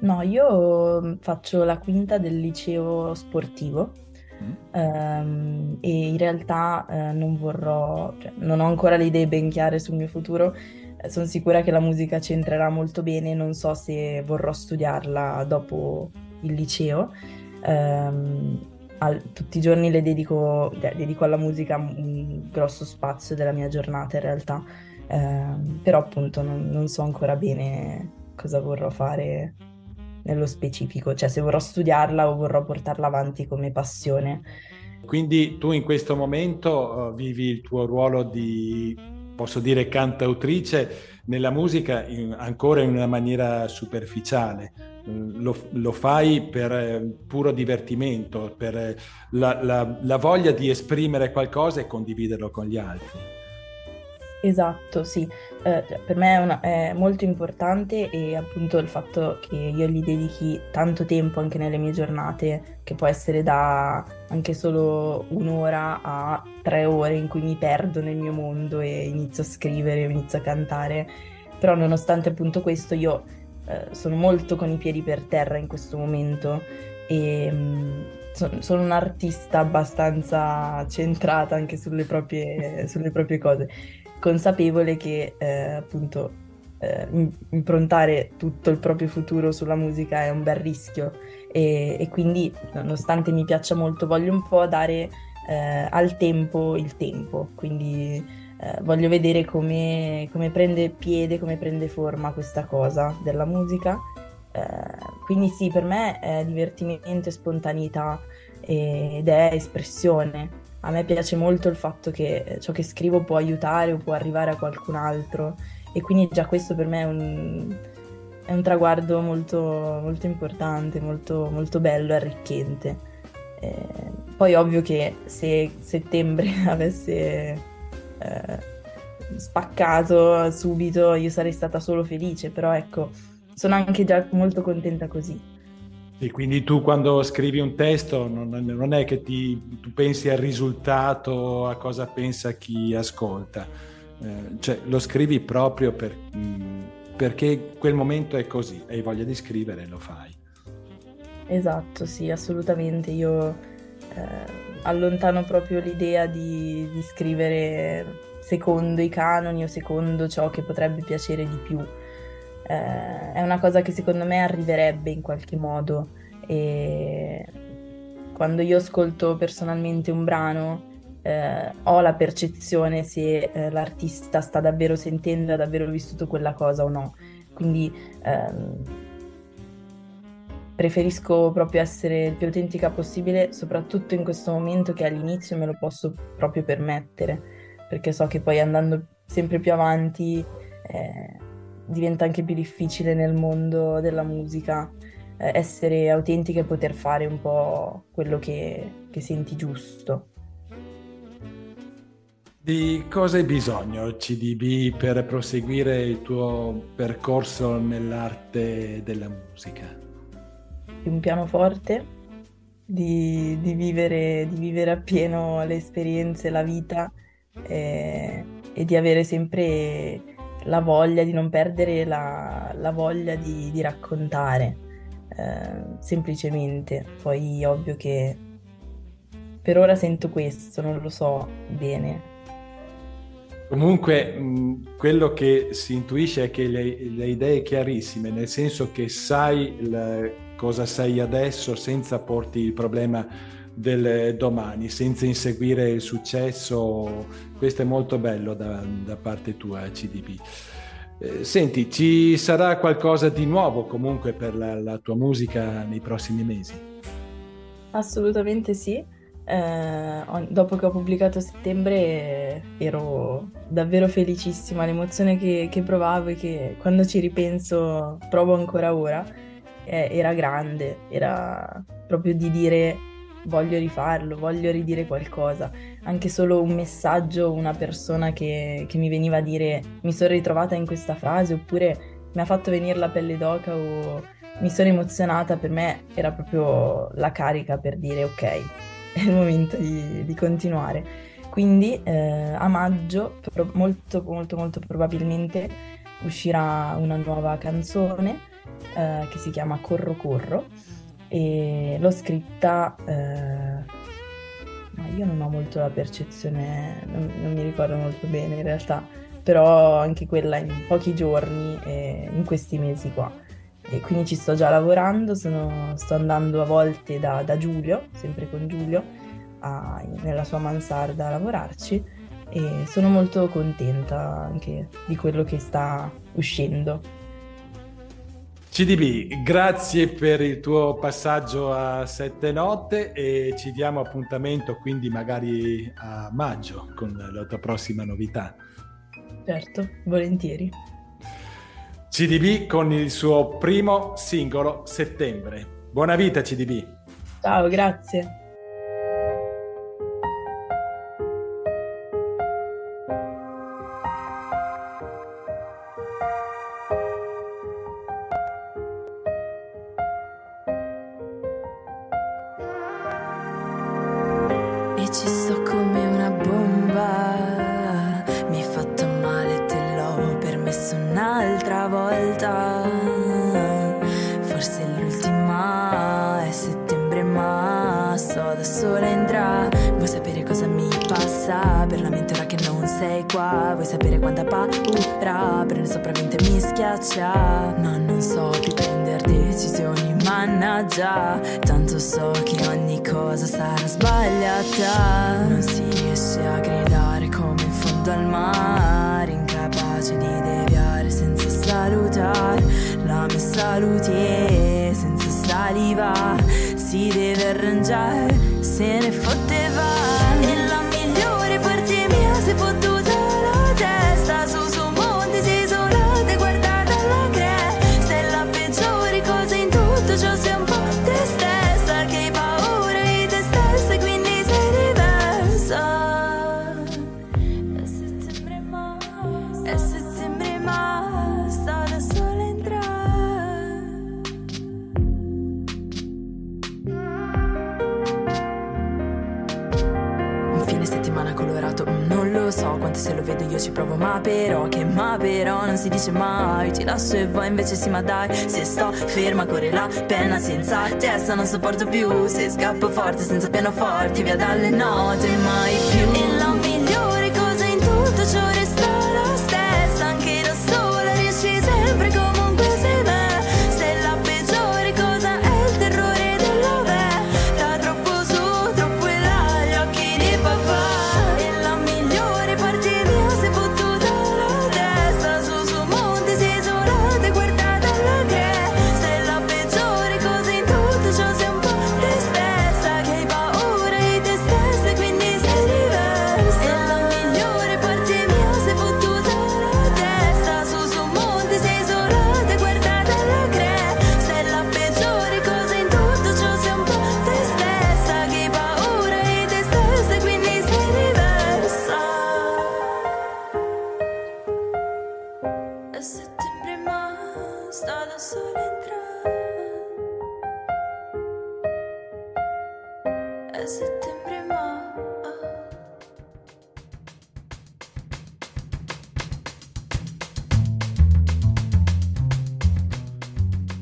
No, io faccio la quinta del liceo sportivo mm. um, e in realtà uh, non vorrò, cioè, non ho ancora le idee ben chiare sul mio futuro, sono sicura che la musica c'entrerà molto bene, non so se vorrò studiarla dopo il liceo. Um, al, tutti i giorni le dedico, dedico, alla musica un grosso spazio della mia giornata in realtà, eh, però appunto non, non, so ancora bene cosa vorrò fare nello specifico, cioè se vorrò studiarla o vorrò portarla avanti come passione. Quindi tu in questo momento uh, vivi il tuo ruolo di, posso dire, cantautrice nella musica in, ancora in una maniera superficiale lo, lo, fai per eh, puro divertimento, per eh, la, la, la, voglia di esprimere qualcosa e condividerlo con gli altri. Esatto, sì, eh, cioè, per me è, una, è, molto importante e appunto il fatto che io gli dedichi tanto tempo anche nelle mie giornate, che può essere da anche solo un'ora a tre ore in cui mi perdo nel mio mondo e inizio a scrivere, inizio a cantare, però nonostante appunto questo io eh, sono molto con i piedi per terra in questo momento e mm, so, sono un'artista abbastanza centrata anche sulle proprie, sulle proprie cose, consapevole che eh, appunto eh, improntare tutto il proprio futuro sulla musica è un bel rischio e, e quindi nonostante mi piaccia molto voglio un po' dare eh, al tempo il tempo, quindi eh, voglio vedere come, come, prende piede, come prende forma questa cosa della musica. Eh, quindi sì, per me è divertimento e spontaneità ed è espressione. A me piace molto il fatto che ciò che scrivo può aiutare o può arrivare a qualcun altro e quindi già questo per me è un, è un traguardo molto, molto importante, molto, molto bello e arricchente. Eh, poi ovvio che se settembre avesse eh, spaccato subito, io sarei stata solo felice, però ecco, sono anche già molto contenta così. E quindi tu quando scrivi un testo non, non è che ti, tu pensi al risultato, a cosa pensa chi ascolta, eh, cioè lo scrivi proprio per, mh, mm, perché quel momento è così, hai voglia di scrivere e lo fai. Esatto, sì, assolutamente. Io eh, allontano proprio l'idea di, di, scrivere secondo i canoni o secondo ciò che potrebbe piacere di più. Eh, è una cosa che secondo me arriverebbe in qualche modo e quando io ascolto personalmente un brano eh, ho la percezione se eh, l'artista sta davvero sentendo e ha davvero vissuto quella cosa o no. Quindi ehm, preferisco proprio essere il più autentica possibile, soprattutto in questo momento che all'inizio me lo posso proprio permettere, perché so che poi andando sempre più avanti eh, diventa anche più difficile nel mondo della musica eh, essere autentica e poter fare un po' quello che, che senti giusto. Di cosa hai bisogno CDB per proseguire il tuo percorso nell'arte della musica? Di un pianoforte, di, di, vivere, di vivere appieno le esperienze, la vita eh, e di avere sempre la voglia, di non perdere la, la voglia di, di raccontare, eh, semplicemente. Poi ovvio che per ora sento questo, non lo so bene. Comunque, quello che si intuisce è che le, le idee chiarissime, nel senso che sai il, cosa sei adesso senza porti il problema del domani, senza inseguire il successo. Questo è molto bello da, da parte tua, CDP. Eh, senti, ci sarà qualcosa di nuovo comunque per la, la tua musica nei prossimi mesi? Assolutamente sì. Eh, dopo che ho pubblicato settembre ero davvero felicissima, l'emozione che, che provavo e che quando ci ripenso provo ancora ora eh, era grande, era proprio di dire voglio rifarlo, voglio ridire qualcosa, anche solo un messaggio, una persona che, che mi veniva a dire mi sono ritrovata in questa frase oppure mi ha fatto venire la pelle d'oca o mi sono emozionata, per me era proprio la carica per dire ok, è il momento di, di continuare. Quindi eh, a maggio, molto molto molto probabilmente, uscirà una nuova canzone eh, che si chiama Corro Corro e l'ho scritta, eh, io non ho molto la percezione, non, non, mi ricordo molto bene in realtà, però anche quella in pochi giorni e in questi mesi qua e quindi ci sto già lavorando, sono, sto andando a volte da, da Giulio, sempre con Giulio, a, nella sua mansarda a lavorarci e sono molto contenta anche di quello che sta uscendo. CDB, grazie per il tuo passaggio a sette notte e ci diamo appuntamento quindi magari a maggio con la tua prossima novità. Certo, volentieri. CDB con il suo primo singolo Settembre. Buona vita CDB. Ciao, grazie. Quanto se lo vedo io ci provo, ma però che ma però non si dice mai, ti lascio e vai invece sì ma dai, se sto ferma corre la penna senza testa non sopporto più, se scappo forte senza pianoforti via dalle note mai più.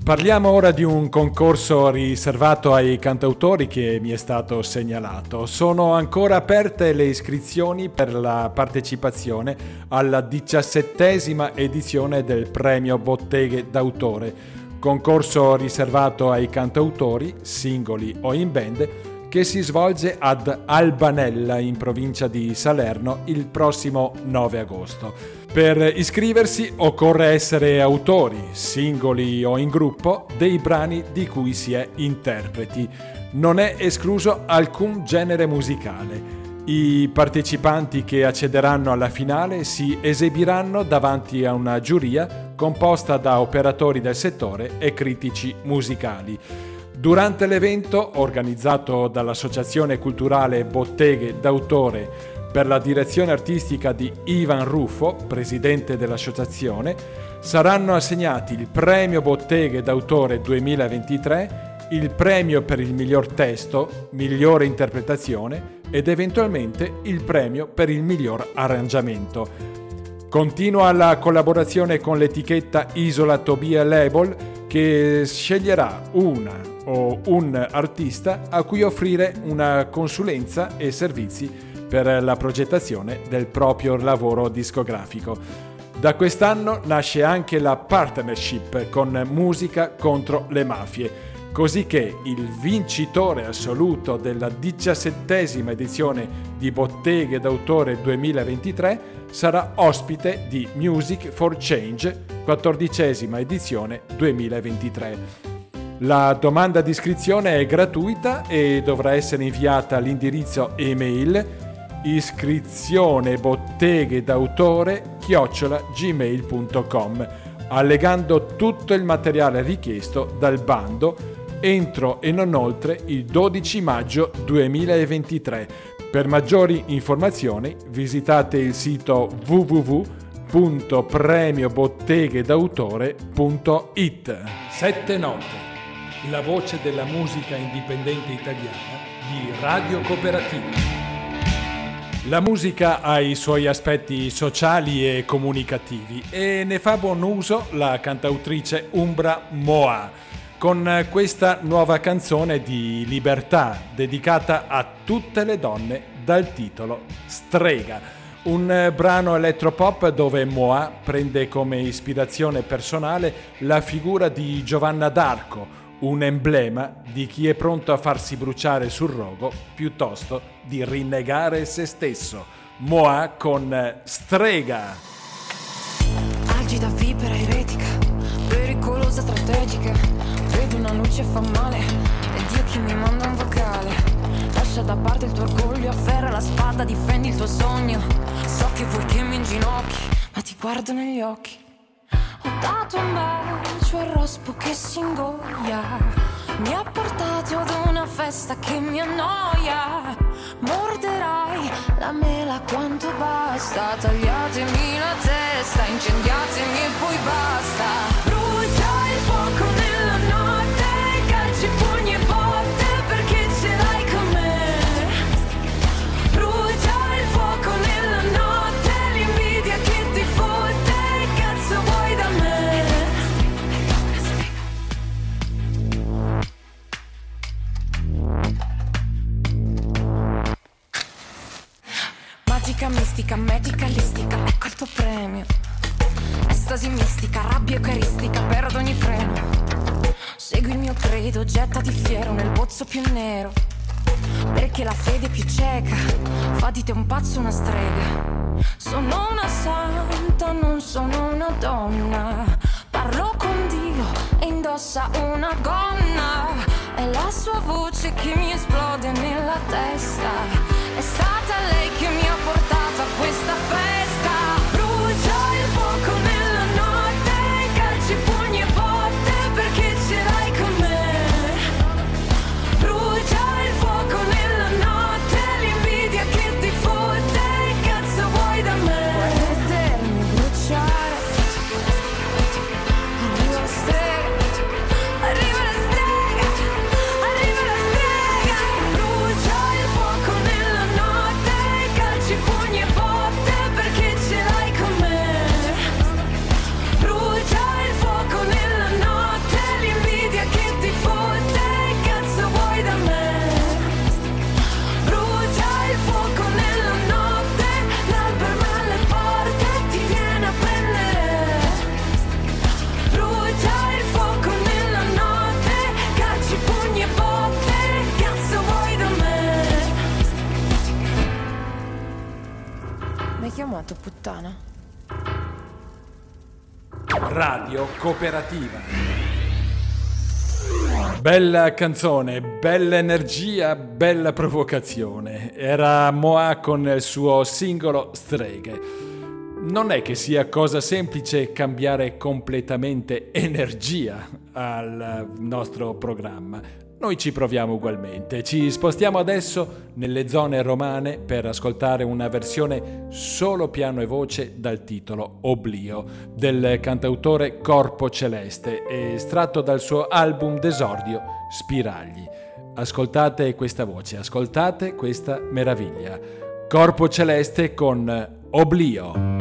Parliamo ora di un concorso riservato ai cantautori che mi è stato segnalato. Sono ancora aperte le iscrizioni per la partecipazione alla diciassettesima edizione del premio Botteghe d'autore, concorso riservato ai cantautori, singoli o in band, che si svolge ad Albanella in provincia di Salerno il prossimo 9 agosto. Per iscriversi occorre essere autori, singoli o in gruppo, dei brani di cui si è interpreti. Non è escluso alcun genere musicale. I partecipanti che accederanno alla finale si esibiranno davanti a una giuria composta da operatori del settore e critici musicali. Durante l'evento, organizzato dall'Associazione Culturale Botteghe d'autore per la direzione artistica di Ivan Ruffo, presidente dell'associazione, saranno assegnati il premio Botteghe d'autore 2023, il premio per il miglior testo, migliore interpretazione ed eventualmente il premio per il miglior arrangiamento. Continua la collaborazione con l'etichetta Isola Tobia Label che sceglierà una o un artista a cui offrire una consulenza e servizi per la progettazione del proprio lavoro discografico. Da quest'anno nasce anche la partnership con Musica contro le mafie, così che il vincitore assoluto della diciassettesima edizione di Botteghe d'autore 2023 sarà ospite di Music for Change, quattordicesima edizione 2023. La domanda di iscrizione è gratuita e dovrà essere inviata all'indirizzo email iscrizione botteghe d'autore chiocciola gmail.com allegando tutto il materiale richiesto dal bando entro e non oltre il 12 maggio 2023. Per maggiori informazioni visitate il sito www.premiobotteghedautore.it. Sette note, la voce della musica indipendente italiana di Radio Cooperativa. La musica ha i suoi aspetti sociali e comunicativi e ne fa buon uso la cantautrice Umbra Moa con questa nuova canzone di libertà dedicata a tutte le donne dal titolo Strega. Un brano elettropop dove Moa prende come ispirazione personale la figura di Giovanna d'Arco, un emblema di chi è pronto a farsi bruciare sul rogo piuttosto di rinnegare se stesso. Moa con strega. Agita vipera eretica, pericolosa strategica. Vedo una luce fa male, è Dio che mi manda un vocale. Lascia da parte il tuo orgoglio, afferra la spada, difendi il tuo sogno. So che vuoi che mi inginocchi, ma ti guardo negli occhi. Ho dato un bacio al rospo che si ingoia. Mi ha portato ad una festa che mi annoia. Morderai la mela quanto basta. Tagliatemi la testa, incendiatemi e poi basta. Magica, mistica, medicalistica, ecco il tuo premio. Estasi mistica, rabbia eucaristica per ad ogni freno. Segui il mio credo, gettati fiero nel pozzo più nero. Perché la fede è più cieca fa di te un pazzo una strega. Sono una santa, non sono una donna. Parlo con Dio e indossa una gonna. È la sua voce che mi esplode nella testa. È stata lei che mi ha portato questa festa. Chiamato puttana? Radio Cooperativa. Bella canzone, bella energia, bella provocazione. Era Moa con il suo singolo Streghe. Non è che sia cosa semplice cambiare completamente energia al nostro programma. Noi ci proviamo ugualmente. Ci spostiamo adesso nelle zone romane per ascoltare una versione solo piano e voce dal titolo Oblio del cantautore Corpo Celeste, estratto dal suo album d'esordio Spiragli. Ascoltate questa voce, ascoltate questa meraviglia. Corpo Celeste con Oblio.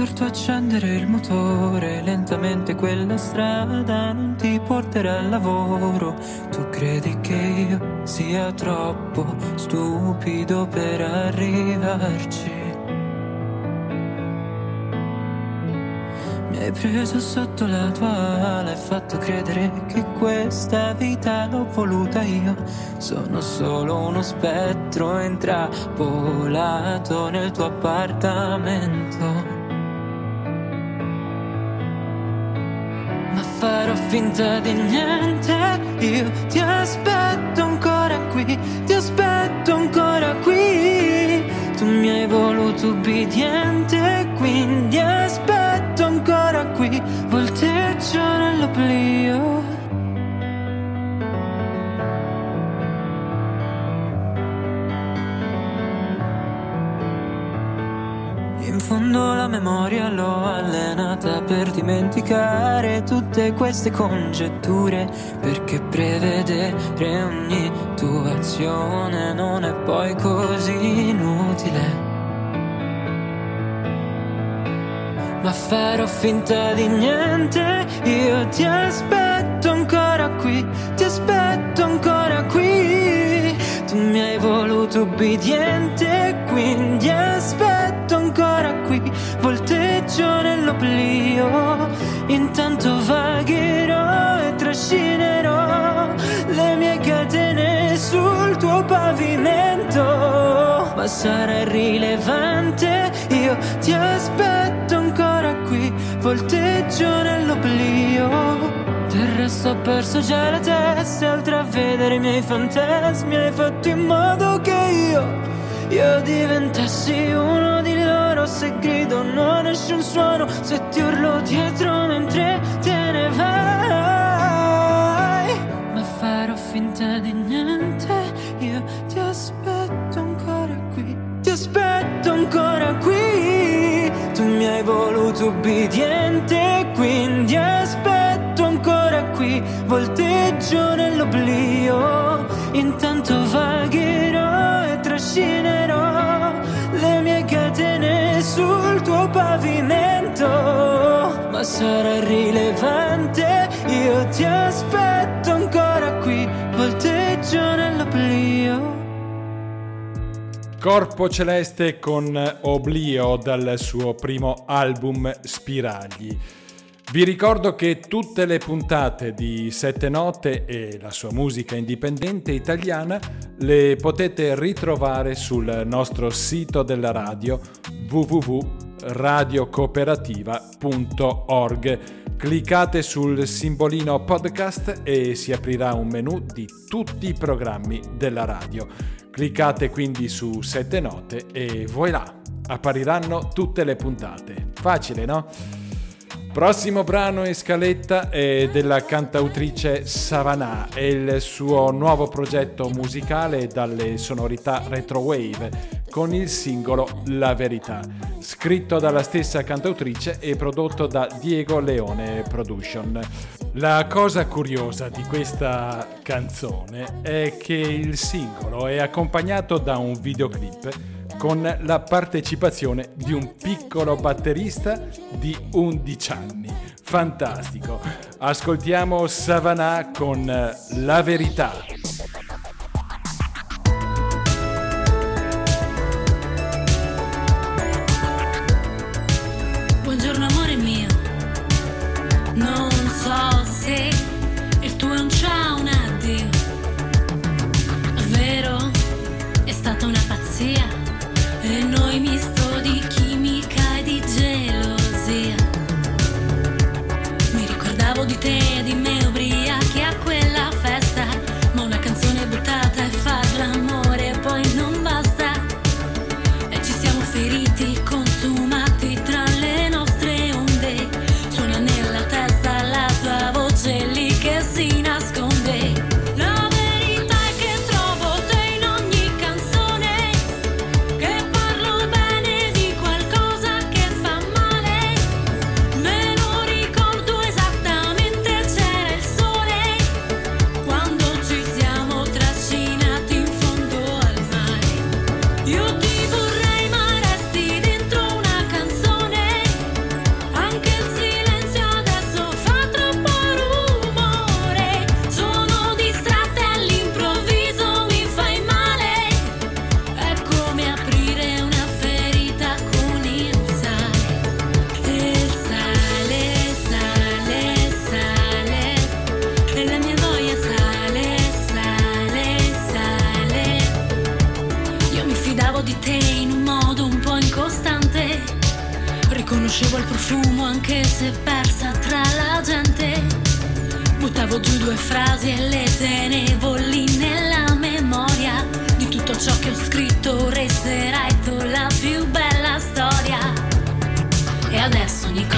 Guardo accendere il motore, lentamente quella strada non ti porterà al lavoro. Tu credi che io sia troppo stupido per arrivarci. Mi hai preso sotto la tua ala e fatto credere che questa vita l'ho voluta io. Sono solo uno spettro intrappolato nel tuo appartamento. farò finta di niente. Io ti aspetto ancora qui, ti aspetto ancora qui. Tu mi hai voluto ubbidiente, quindi aspetto ancora qui. Volteggio nell'oblio. Fondo la memoria l'ho allenata per dimenticare tutte queste congetture, perché prevedere ogni tua azione non è poi così inutile. Ma farò finta di niente, io ti aspetto ancora qui, ti aspetto ancora qui. Tu mi hai voluto ubbidiente, quindi aspetto ancora qui, volteggio nell'oblio. Intanto vagherò e trascinerò le mie catene sul tuo pavimento. Ma sarà irrilevante, io ti aspetto ancora qui, volteggio nell'oblio. Del resto ho perso già la testa Oltre a vedere i miei fantasmi Hai fatto in modo che io Io diventassi uno di loro. Se grido non esce un suono Se ti urlo dietro mentre te ne vai. Ma farò finta di niente Io ti aspetto ancora qui Ti aspetto ancora qui. Tu mi hai voluto ubbidiente Quindi qui, volteggio nell'oblio. Intanto vagherò e trascinerò le mie catene sul tuo pavimento. Ma sarà irrilevante, io ti aspetto ancora qui, volteggio nell'oblio. Corpo Celeste con Oblio dal suo primo album Spiragli. Vi ricordo che tutte le puntate di Sette Note e la sua musica indipendente italiana le potete ritrovare sul nostro sito della radio www.radiocooperativa.org. Cliccate sul simbolino podcast e si aprirà un menu di tutti i programmi della radio. Cliccate quindi su Sette Note e voilà, appariranno tutte le puntate. Facile, no? Prossimo brano in scaletta è della cantautrice Savannah e il suo nuovo progetto musicale dalle sonorità retrowave con il singolo La Verità, scritto dalla stessa cantautrice e prodotto da Diego Leone Production. La cosa curiosa di questa canzone è che il singolo è accompagnato da un videoclip con la partecipazione di un piccolo batterista di 11 anni. Fantastico. Ascoltiamo Savannah con La verità.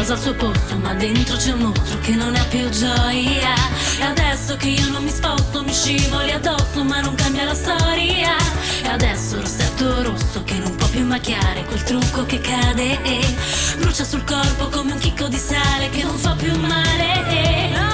Cosa al suo posto, ma dentro c'è un mostro che non ha più gioia. E adesso che io non mi sposto, mi scivoli addosso, ma non cambia la storia. E adesso rossetto rosso che non può più macchiare quel trucco che cade e brucia sul corpo come un chicco di sale che non fa più male.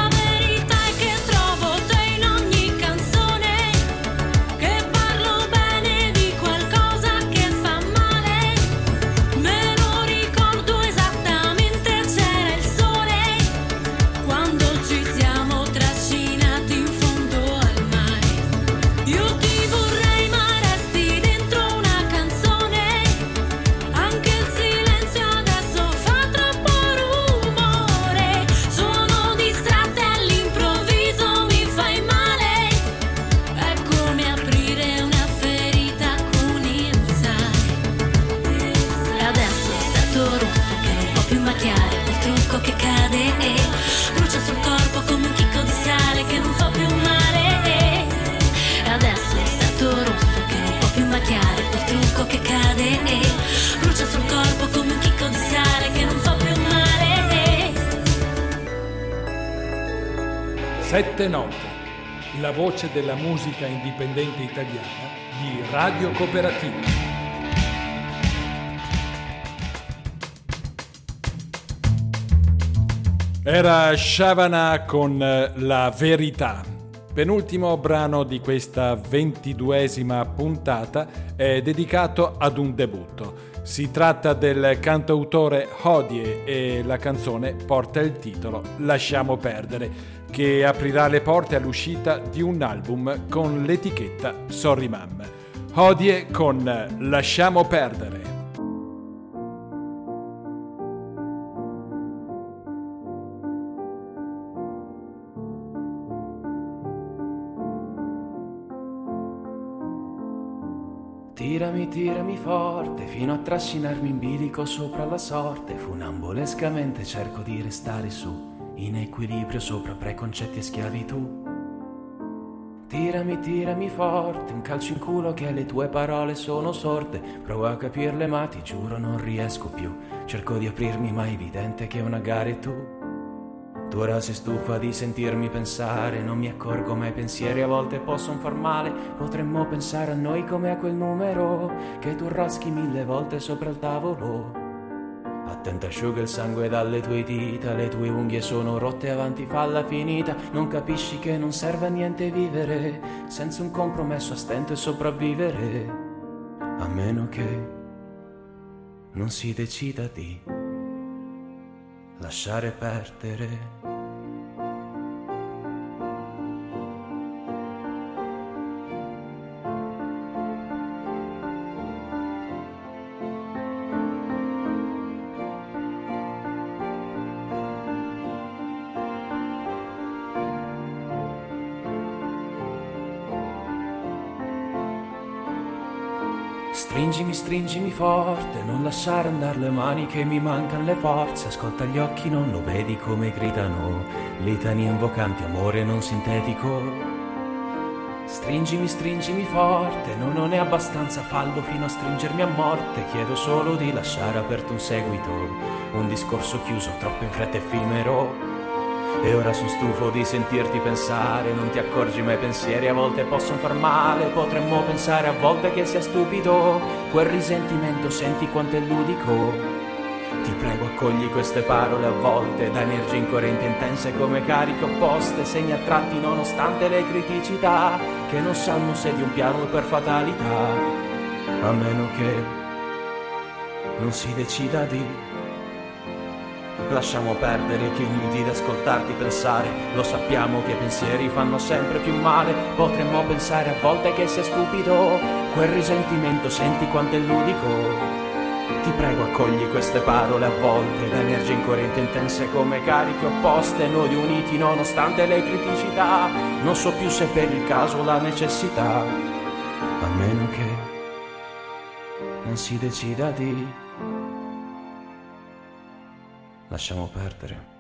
Della musica indipendente italiana di Radio Cooperativa. Era Shavana con La Verità. Penultimo brano di questa ventiduesima puntata è dedicato ad un debutto. Si tratta del cantautore Hodie e la canzone porta il titolo Lasciamo perdere che aprirà le porte all'uscita di un album con l'etichetta Sorry Mam. Hodie con Lasciamo perdere. Tirami, tirami forte, fino a trascinarmi in bilico sopra la sorte. Funambolescamente cerco di restare su in equilibrio sopra preconcetti e schiavitù. Tirami, tirami forte, un calcio in culo che le tue parole sono sorte. Provo a capirle ma ti giuro non riesco più. Cerco di aprirmi ma è evidente che una gara è tu. Tu ora sei stufa di sentirmi pensare, non mi accorgo ma i pensieri a volte possono far male. Potremmo pensare a noi come a quel numero che tu raschi mille volte sopra il tavolo. Attenta asciuga il sangue dalle tue dita, le tue unghie sono rotte avanti, falla finita. Non capisci che non serve a niente vivere, senza un compromesso a stento e sopravvivere. A meno che non si decida di lasciare perdere. Forte, non lasciare andare le mani che mi mancano le forze. Ascolta gli occhi, non lo vedi come gridano. Litani invocanti, amore non sintetico. Stringimi, stringimi forte, no, non è abbastanza fallo fino a stringermi a morte. Chiedo solo di lasciare aperto un seguito, un discorso chiuso, troppo in fretta effimero. E ora sono stufo di sentirti pensare, non ti accorgi ma i pensieri a volte possono far male, potremmo pensare a volte che sia stupido, quel risentimento senti quanto è ludico. Ti prego accogli queste parole a volte, da energie incorrenti intense come cariche opposte, segni a tratti nonostante le criticità, che non sanno se di un piano per fatalità, a meno che non si decida di Lasciamo perdere che è inutile ascoltarti pensare, lo sappiamo che i pensieri fanno sempre più male, potremmo pensare a volte che sia stupido, quel risentimento senti quanto è ludico. Ti prego accogli queste parole a volte, da energie incoerenti intense come cariche opposte, noi uniti nonostante le criticità, non so più se per il caso la necessità, a meno che non si decida di... Lasciamo perdere.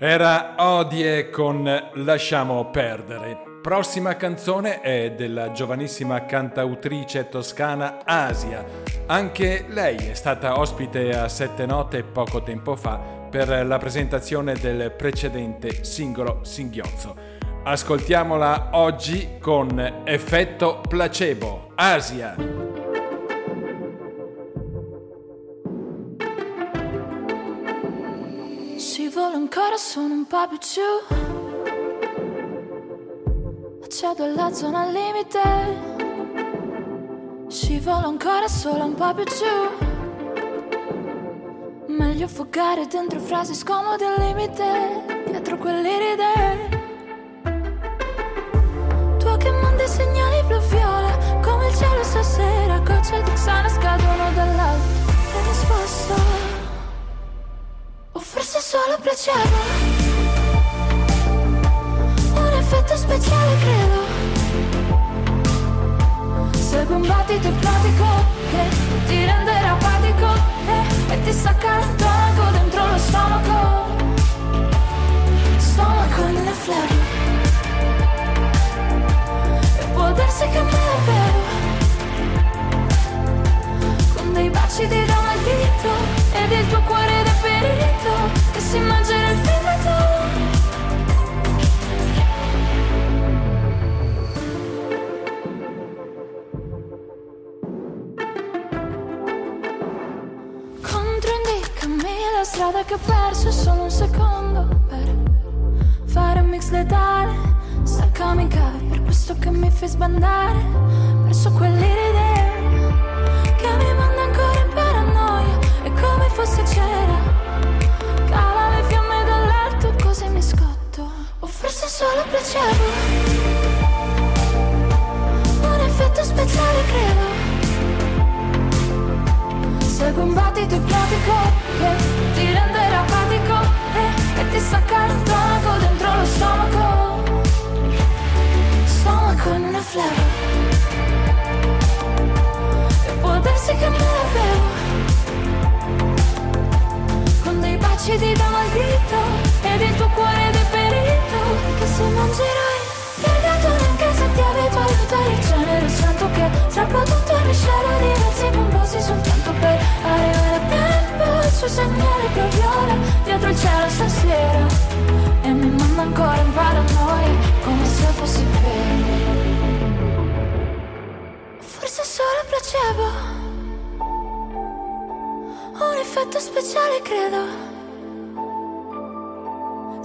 Era Odie con Lasciamo perdere. Prossima canzone è della giovanissima cantautrice toscana Asia. Anche lei è stata ospite a Sette Note poco tempo fa per la presentazione del precedente singolo Singhiozzo. Ascoltiamola oggi con effetto placebo. Asia. Sono un po' più giù. Accedo alla zona al limite Scivolo ancora solo un po' più giù. Meglio affogare dentro frasi scomode al limite Dietro quell'iride Tu che mandi segnali blu-viola Come il cielo stasera solo placebo Un effetto speciale credo. Segue un battito ipnotico Che ti renderà apatico e, e ti stacca il dentro lo stomaco. Stomaco nelle flare E può darsi che me la bevo. Con dei baci di da dito Ed il tuo cuore deperito Che si mangerà il fegato. Controindicami la strada che ho perso Solo un secondo per fare un mix letale. Staccami i cavi per questo che mi fai sbandare Verso quell'idea che mi manda ancora in paranoia. È come fosse cera solo placebo Un effetto speciale credo. Segue un battito ipnotico Che ti renderà apatico e, e ti stacca il dentro lo Stomaco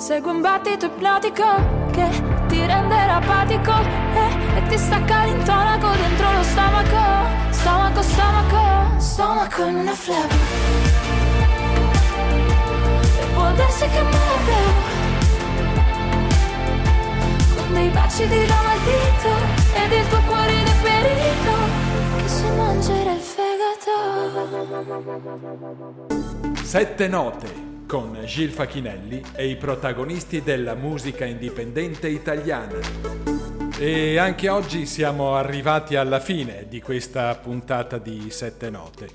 Segue un battito ipnotico Che ti renderà apatico e, e ti stacca l'intonaco dentro lo stomaco. Stomaco, stomaco, stomaco in una flebo E può darsi che me la bevo. Con dei baci di rama al dito ed il tuo cuore deperito che si mangerà il fegato. Sette note con Gil Facchinelli e i protagonisti della musica indipendente italiana. E anche oggi siamo arrivati alla fine di questa puntata di Sette Note.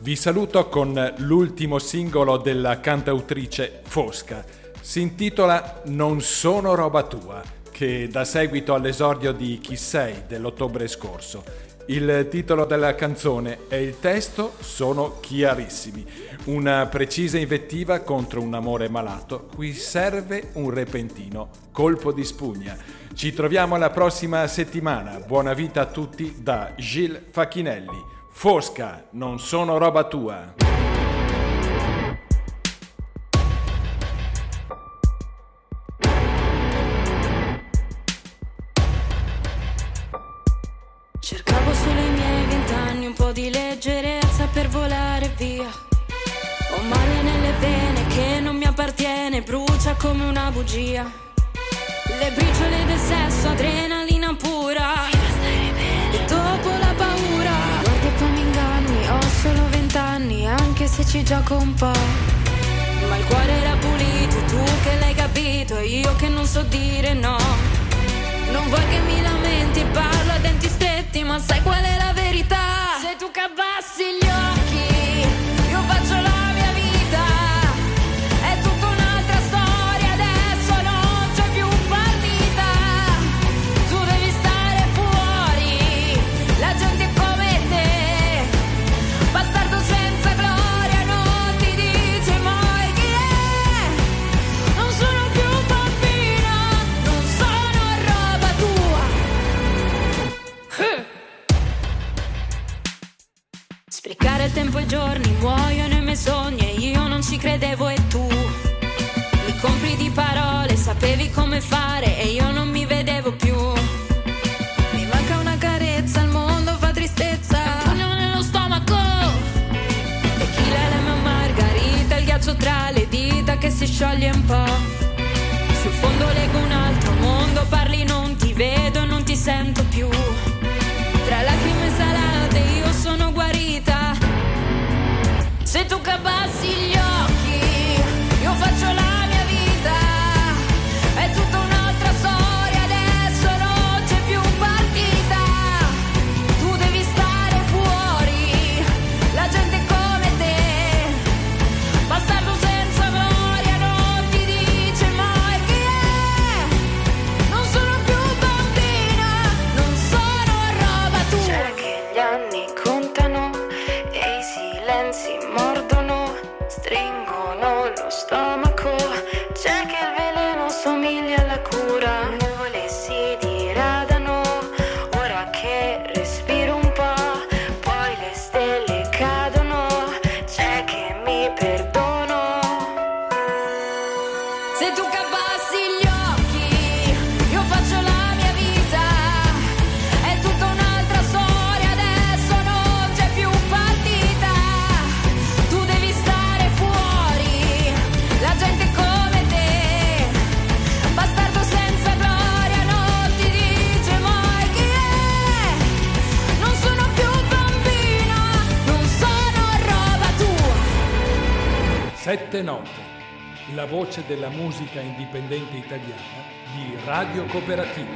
Vi saluto con l'ultimo singolo della cantautrice Fosca. Si intitola Non sono roba tua che dà seguito all'esordio di Chi sei dell'ottobre scorso. Il titolo della canzone e il testo sono chiarissimi. Una precisa invettiva contro un amore malato cui serve un repentino colpo di spugna. Ci troviamo la prossima settimana. Buona vita a tutti da Gilles Facchinelli. Fosca, non sono roba tua. bene brucia come una bugia. Le briciole del sesso, adrenalina pura. E dopo la paura. Mi guardi e mi inganni, ho solo vent'anni, anche se ci gioco un po'. Ma il cuore era pulito, tu che l'hai capito, io che non so dire no. Non vuoi che mi lamenti, parlo a denti stretti, ma sai qual è la verità? Sei tu che cavallo. indipendente italiana di Radio Cooperativa.